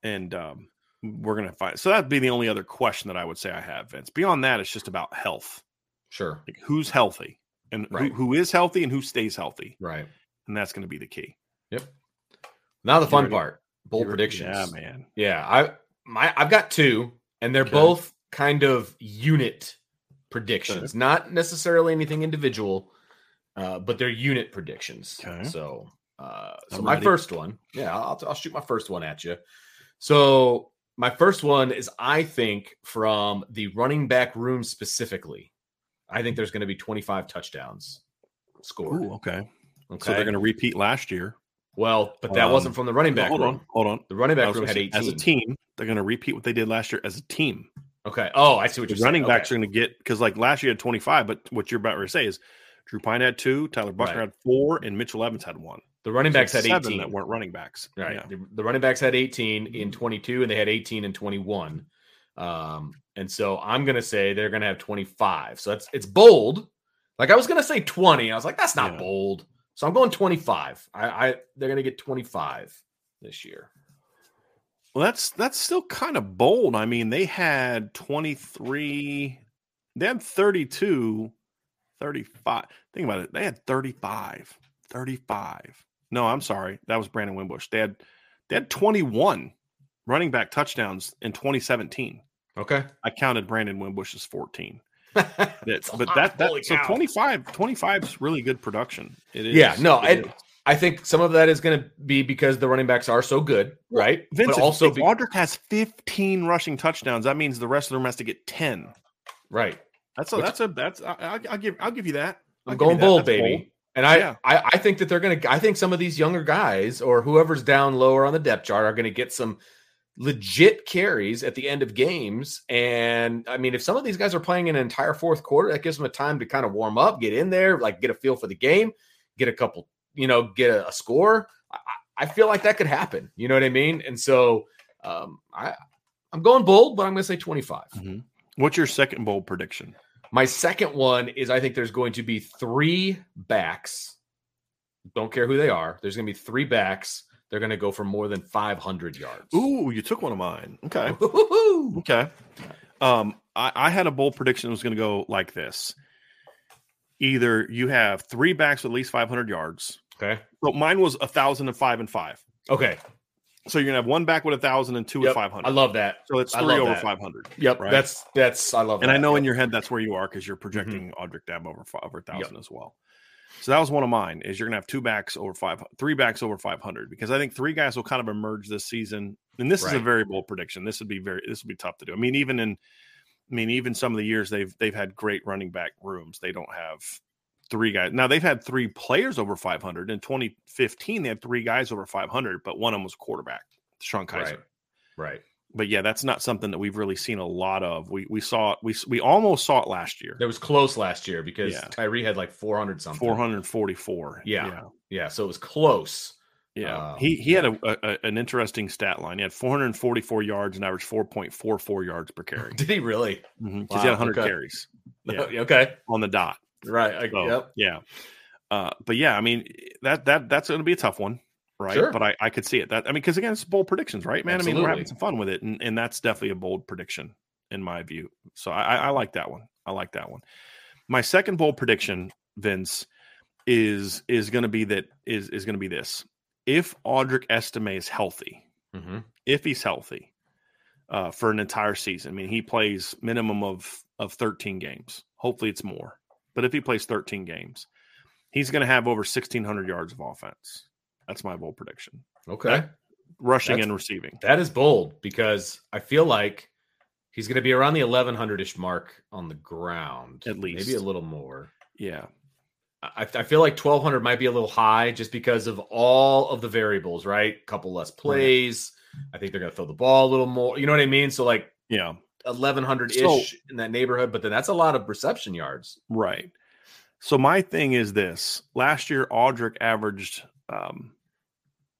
And um, we're going to find. So that'd be the only other question that I would say I have, Vince. Beyond that, it's just about health. Sure. Like who's healthy and Right. who, who is healthy and who stays healthy, Right. and that's going to be the key. Yep. Now the fun part: bold predictions. Yeah, man. Yeah, I my I've got two, and they're Okay. both kind of unit predictions, not necessarily anything individual, uh, but they're unit predictions. Okay. So, uh, so I'm my ready. first one, yeah, I'll, I'll shoot my first one at you. So my first one is, I think, from the running back room specifically. I think there's going to be 25 touchdowns scored. Ooh, okay. okay. So they're going to repeat last year. well, but that Um, wasn't from the running back hold room. on, hold on. The running back room had say, 18. As a team, they're going to repeat what they did last year as a team. Okay. Oh, I see what The you're saying. The running saying. backs Okay. are going to get because like last year had 25, but what you're about to say is Drew Pyne had two, Tyler Buchner Right. had four, and Mitchell Evans had one. The running So backs had 18. that weren't running backs. Right. Yeah. The, the running backs had 18 in 22 and they had 18 in 21. Um, and so I'm to say they're to have 25. So that's it's bold. Like I was to say 20. I was like, that's not Yeah. bold. So I'm going 25. I, I they're to get 25 this year. Well, that's that's still kind of bold. I mean, they had 23, they had 32, 35. Think about it. They had 35. 35. No, I'm sorry. That was Brandon Wimbush. They had they had 21 running back touchdowns in 2017. Okay. I counted Brandon Wimbush as 14. That's but that, that so cow. 25 25 is really good production. It is. Yeah, no, it. I think some of that is going to be because the running backs are so good, right? Vince, but also if Audric has 15 rushing touchdowns, that means the rest of them has to get 10. right. That's a Which- that's a that's I, I'll, I'll give I'll give you that. I'm going bold, baby. And I, Yeah. I, I think that they're going to. I think some of these younger guys or whoever's down lower on the depth chart are going to get some legit carries at the end of games. And I mean, if some of these guys are playing an entire fourth quarter, that gives them a time to kind of warm up, get in there, like get a feel for the game, get a couple, you know, get a, a score. I, I feel like that could happen. You know what I mean? And so, um, I, I'm going bold, but I'm going to say 25. Mhm. What's your second bold prediction? My second one is I think there's going to be three backs. Don't care who they are. There's going to be three backs. They're going to go for more than 500 yards. Ooh, you took one of mine. Okay. Okay. Um, I, I had a bold prediction that was going to go like this. Either you have three backs with at least 500 yards. Okay. So mine was a thousand and five and five. Okay. So you're gonna have one back with a thousand and two Yep. with 500. I love that. so it's three over that. 500. Yep. Right. That's that's I love And that. I know in your head that's where you are because you're projecting Mm-hmm. Audric Dab over over a thousand as well. So that was one of mine. Is you're gonna have two backs over five, three backs over 500 because I think three guys will kind of emerge this season. And this is a Right. very bold prediction. This would be very this would be tough to do. I mean, even in, I mean, even some of the years they've they've had great running back rooms. They don't have three guys. Now they've had three players over 500. In 2015, they had three guys over 500, but one of them was quarterback, Sean Kizer Right. Right. But yeah, that's not something that we've really seen a lot of. We we saw it, we we almost saw it last year. It was close last year because Yeah. Tyree had like 400 something. 444. Yeah. Yeah. So it was close. Yeah, Um, he he had a, a an interesting stat line. He had 444 yards and averaged 4.44 yards per carry Did he really? because Wow, he had 100 okay. carries. Yeah, okay. on the dot. Right. I, So, yep. Yeah. Uh, but yeah, I mean that that that's going to be a tough one, right? Sure. But I, I could see it. That I mean, because again, it's bold predictions, right, man? I mean, we're having some fun with it, and, and that's definitely a bold prediction in my view. So I, I like that one. I like that one. My second bold prediction, Vince, is is going to be that is is going to be this: if Audric Estime is healthy, hmm if he's healthy uh, for an entire season. I mean, he plays minimum of of 13 games. Hopefully, it's more. But if he plays 13 games, he's going to have over 1,600 yards of offense. That's my bold prediction. Okay. Rushing That's- and receiving. That is bold because I feel like he's going to be around the 1100 ish mark on the ground, At least. maybe a little more. Yeah. I, I feel like 1200 might be a little high just because of all of the variables, right? A couple less plays. I think they're going to throw the ball a little more. You know what I mean? So like Yeah. 1100 ish So- in that neighborhood, but then that's a lot of reception yards. Right. So my thing is this: last year, Audric averaged um,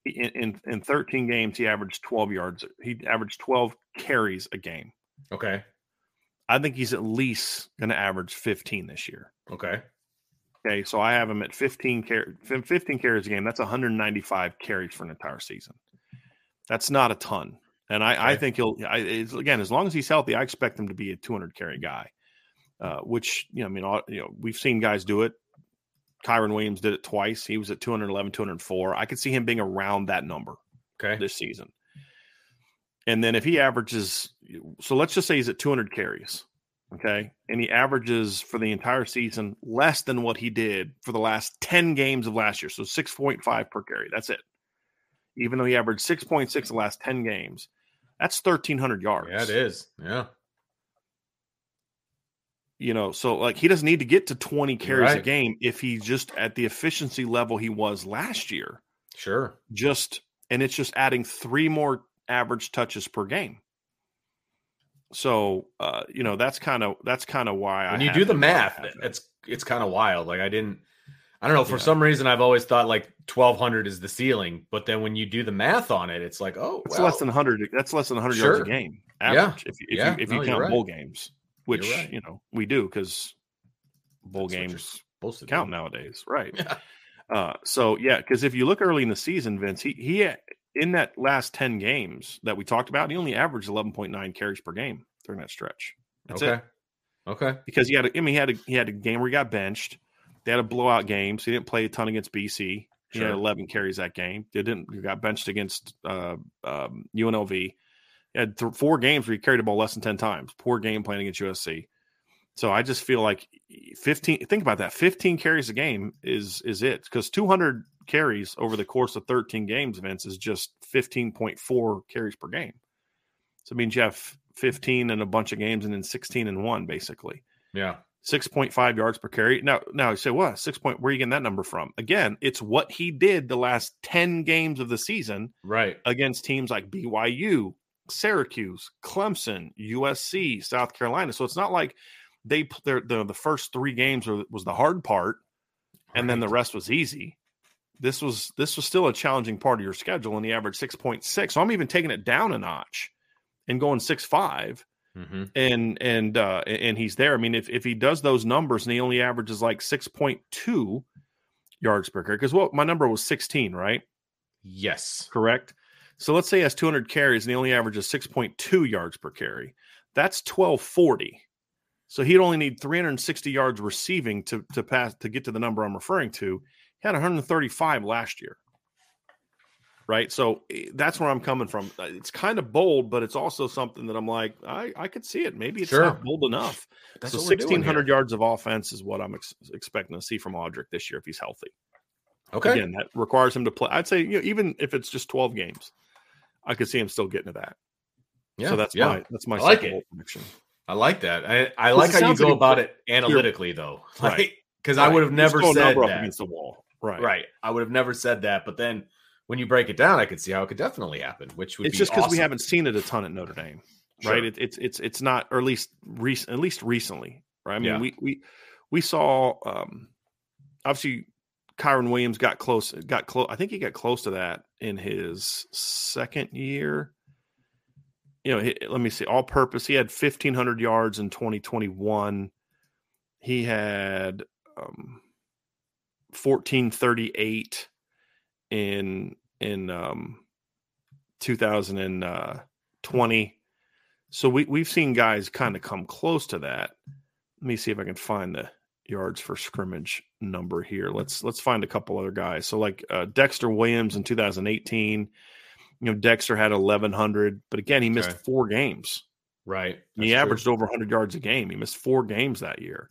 in, in in 13 games, he averaged 12 yards. He averaged 12 carries a game. Okay. I think he's at least going to average 15 this year. Okay. Okay, so I have him at 15 car- 15 carries a game. That's 195 carries for an entire season. That's not a ton, and I, I think he'll. I, it's, again, as long as he's healthy, I expect him to be a 200 carry guy. Uh, which you know, I mean, all, you know, we've seen guys do it. Kyren Williams did it twice. He was at 211, 204. I could see him being around that number Okay. this season. And then if he averages, so let's just say he's at 200 carries, okay, and he averages for the entire season less than what he did for the last 10 games of last year, so 6.5 per carry. That's it. Even though he averaged 6.6 the last 10 games, that's 1,300 yards. Yeah, it is. Yeah. You know, so like he doesn't need to get to 20 carries a game if he's just at the efficiency level he was last year. Sure. just and it's just adding three more average touches per game. So uh, you know that's kind of that's kind of why when I you do the him where I math, it's it's kind of wild. Like I didn't, I don't know. For Yeah. some reason, I've always thought like twelve hundred is the ceiling, but then when you do the math on it, it's like, oh, it's well, less than hundred. That's less than hundred yards a game Yeah. average. If, you- if Yeah. you if No, you count right. bowl games, which right. you know we do because bowl That's games count do. nowadays, right? Uh, so yeah, because if you look early in the season, Vince, he he in that last ten games that we talked about, he only averaged eleven point nine carries per game during that stretch. That's okay. it. Okay. because he had a, I mean he had a he had a game where he got benched. They had a blowout game, so he didn't play a ton against BC. He had 11 carries that game. They didn't he got benched against uh, um, UNLV. Had th- four games where he carried the ball less than 10 times. Poor game playing against USC. So I just feel like eh, 15 think about that. 15 carries a game is is it because 200 carries over the course of 13 games, Vince, is just 15.4 carries per game. So it means you have 15 in a bunch of games and then 16 in one, basically. Yeah. 6.5 yards per carry. Now, now you say, what? Six point, where are you getting that number from? Again, it's what he did the last 10 games of the season Right. against teams like BYU, Syracuse, Clemson, USC, South Carolina. So it's not like they, they're, the, the first three games were, was the hard part and then the rest was easy. This was this was still a challenging part of your schedule, and he averaged six point six. So I'm even taking it down a notch and going six five Mhm. and and uh and he's there. I mean, if if he does those numbers and he only averages like six point two yards per carry, because what my number was sixteen, right? Yes. Correct. So let's say he has 200 carries and he only averages 6.2 yards per carry. That's 1240. So he'd only need 360 yards receiving to to pass to get to the number I'm referring to. He had 135 last year. Right. So eh, that's where I'm coming from. Uh, It's kind of bold, but it's also something that I'm like, I, I could see it. Maybe it's Sure. not bold enough. That's so what we're doing 1,600 yards of offense is what I'm ex- expecting to see from Audric this year if he's healthy. Okay. Again, that requires him to play. I'd say you know, even if it's just 12 games, I could see him still getting to that. Yeah. so that's yeah. my that's my I like it. prediction. I like that. I, I like how you go like about it analytically, though. Right. Like, because I would have never Just throw a said number up that. against the wall. Right. Right. I would have never said that. But then when you break it down, I could see how it could definitely happen, which would It's be just because we haven't seen it a ton at Notre Dame, Sure. right? It, it's it's it's not, or at least recent, at least recently, right? I mean, Yeah. we we we saw um, obviously Kyren Williams got close. Got close. I think he got close to that in his second year. You know, he, let me see. All purpose. He had 1,500 yards in 2021. He had um, 1438 in in um, 2020. So we we've seen guys kind of come close to that. Let me see if I can find the yards for scrimmage number here. Let's let's find a couple other guys. So like uh, Dexter Williams in 2018, you know Dexter had 1100, but again he missed Okay. four games. Right. he true. averaged over 100 yards a game. He missed four games that year.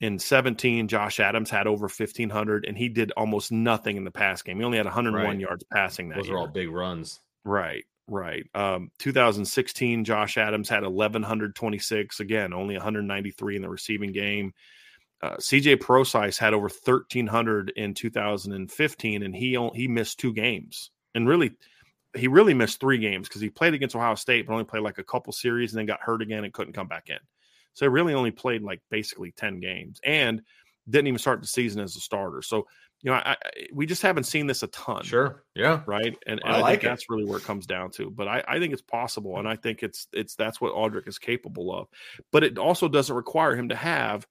In 17, Josh Adams had over 1500 and he did almost nothing in the pass game. He only had 101 Right. yards passing that Those year. are all big runs. Right, right. Um, 2016, Josh Adams had 1126. Again, only 193 in the receiving game. Uh, CJ Prosise had over 1300 in 2015, and he only, he missed two games. And really, he really missed three games because he played against Ohio State, but only played like a couple series and then got hurt again and couldn't come back in. So he really only played like basically 10 games and didn't even start the season as a starter. So, you know, I, I, we just haven't seen this a ton Sure. Yeah. right? And, I and I, like think it. that's really where it comes down to. But I, I think it's possible, and I think it's it's that's what Audric is capable of. But it also doesn't require him to have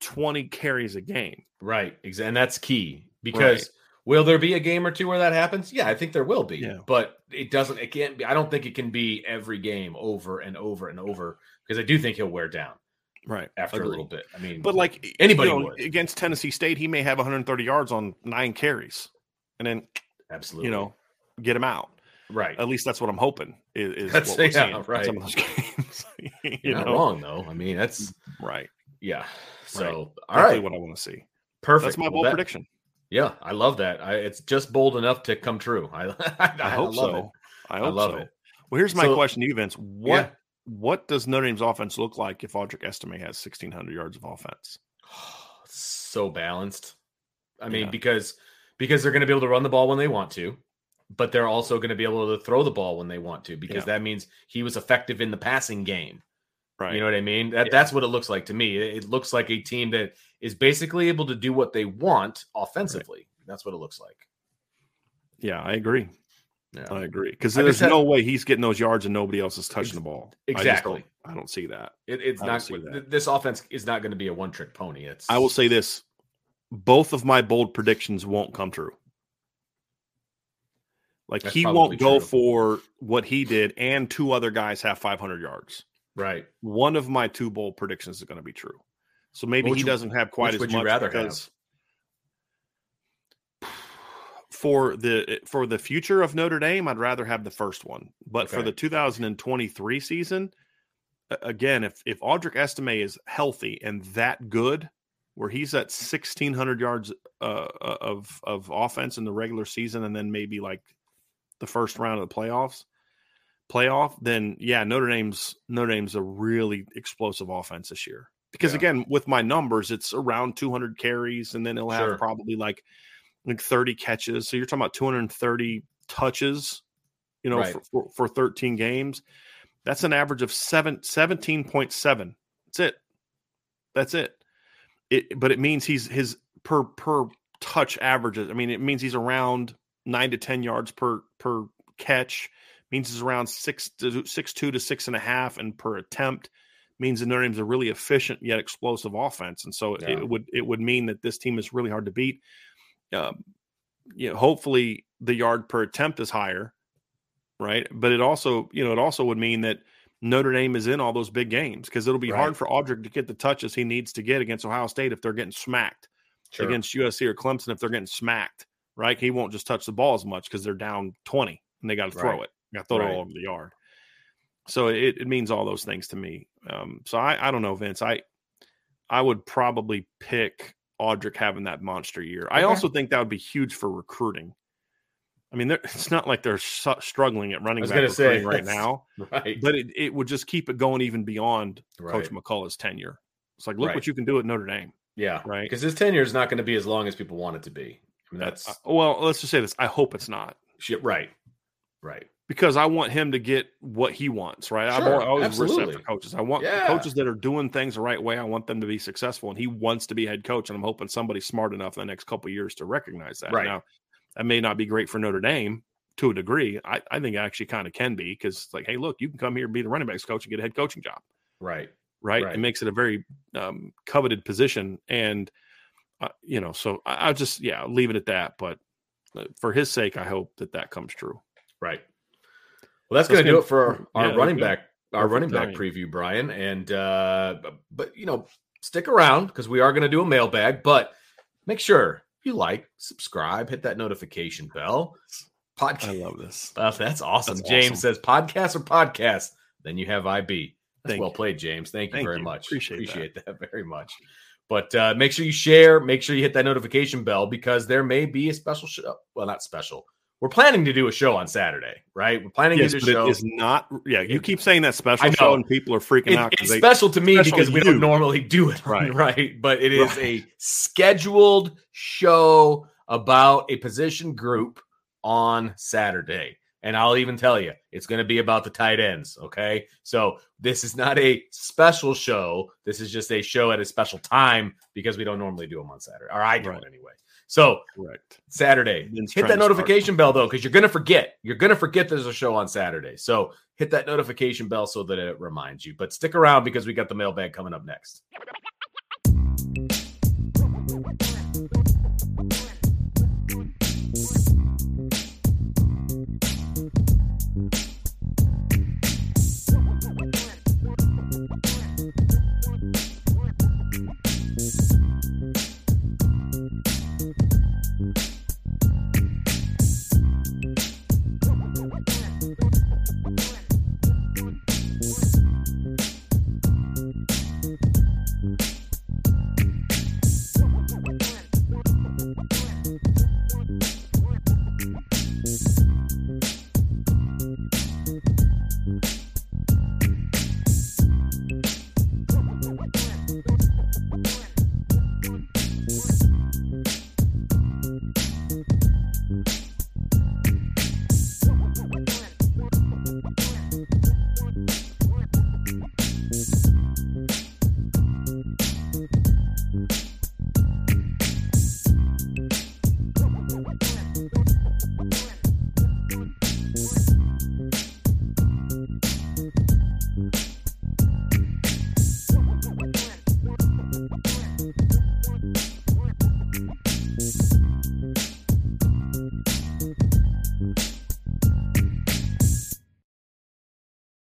twenty carries a game. Right. Exactly. And that's key because Right. will there be a game or two where that happens? Yeah, I think there will be. Yeah. But it doesn't, it can't be, I don't think it can be every game over and over and over because I do think he'll wear down Right after a little bit. I mean, But like Anybody you know, against Tennessee State, he may have 130 yards on nine carries, and then absolutely. you know get him out. right. At least that's what I'm hoping is, is That's- what we're yeah, seeing right. some of those games. you You're not wrong, though. I mean, that's, mm, right? Yeah. So, Right. all right. what I want to see. Perfect. That's my Well, bold that- prediction. Yeah, I love that. I, it's just bold enough to come true. I, I, I hope love so. it. I I hope love so. it. Well, here's my So- question to you, Vince. What Yeah. what does Notre Dame's offense look like if Audric Estime has 1,600 yards of offense? so balanced. I mean, Yeah. because because they're going to be able to run the ball when they want to, but they're also going to be able to throw the ball when they want to because Yeah. that means he was effective in the passing game. Right. You know what I mean? That Yeah. that's what it looks like to me. It, looks like a team that is basically able to do what they want offensively. That's what it looks like. yeah, I agree. Yeah. I agree. Because there's had- no way he's getting those yards and nobody else is touching the ball. I Exactly. don't- I don't, see that. It, it's not. that. This offense is not going to be a one trick pony. It's. I will say this: both of my bold predictions won't come true. Like That's he won't go true. for what he did, and two other guys have 500 yards. Right. One of my two bold predictions is going to be true. So maybe he doesn't have quite as would you much rather have? for the for the future of Notre Dame, I'd rather have the first one. But for the 2023 season, again, if if Audric Estime is healthy and that good, where he's at 1600 yards uh, of of offense in the regular season, and then maybe like the first round of the playoffs, playoff, then yeah, Notre Dame's Notre Dame's a really explosive offense this year. Because Yeah. again, with my numbers, it's around 200 carries, and then he'll have Sure. probably like like 30 catches. So you're talking about 230 touches, you know, Right. for, for, for 13 games. That's an average of seven, 17.7. That's it. That's it. It, but it means he's his per per touch averages. I mean, it means he's around nine to ten yards per per catch. Means he's around six to six two to six and a half, and per attempt means that Notre Dame's a really efficient yet explosive offense, and so Yeah. it would it would mean that this team is really hard to beat. Um, you know, hopefully the yard per attempt is higher, right? But it also, you know, it also would mean that Notre Dame is in all those big games because it'll be Right. hard for Audric to get the touches he needs to get against Ohio State if they're getting smacked Sure. against USC or Clemson if they're getting smacked, right? He won't just touch the ball as much because they're down 20 and they got to throw Right. it. To throw it all over the yard. So it, it means all those things to me. Um, so I, I don't know, Vince. I I would probably pick Audric having that monster year. I also think that would be huge for recruiting. I mean, it's not like they're su- struggling at running I back say, right now, right. but it, it would just keep it going even beyond right. Coach McCullough's tenure. It's like, look Right. what you can do at Notre Dame. Yeah. Right. Because his tenure is not going to be as long as people want it to be. I mean, that's Uh, well, let's just say this. I hope it's not. shit. Right. Right. Because I want him to get what he wants, right? I've always absolutely. respect coaches. I want Yeah. coaches that are doing things the right way. I want them to be successful, and he wants to be head coach. And I'm hoping somebody's smart enough in the next couple of years to recognize that. Right. Now, that may not be great for Notre Dame to a degree. I, I think it actually kind of can be because, it's like, hey, look, you can come here and be the running backs coach and get a head coaching job, Right. right? Right. It makes it a very um, coveted position, and uh, you know, so I, I'll just yeah, leave it at that. But uh, for his sake, I hope that that comes true. Right. Well, that's going to do it for our, Yeah, running back, our running back timing. preview, Brian. And uh, but, you know, stick around because we are going to do a mailbag. But make sure you like, subscribe, hit that notification bell. Podcast. I love this. Uh, that's awesome. That's James awesome. says podcast or podcast. Then you have IB. That's Thank well you. played, James. Thank you Thank very you. much. Appreciate that. that. very much. But uh, make sure you share. Make sure you hit that notification bell because there may be a special show. Well, not special. We're planning to do a show on Saturday, right? We're planning Yes, to do a show. it is not. Yeah, you keep saying that special show, and people are freaking It- out. it's they- special to me because to we don't normally do it, right? Right. But it is Right. a scheduled show about a position group on Saturday. And I'll even tell you, it's going to be about the tight ends. Okay. So this is not a special show. This is just a show at a special time because we don't normally do them on Saturday, or I don't Right. anyway. So correct. Saturday. Ben's hit that notification bell though, because you're gonna forget. You're gonna forget there's a show on Saturday. So hit that notification bell so that it reminds you. But stick around because we got the mailbag coming up next.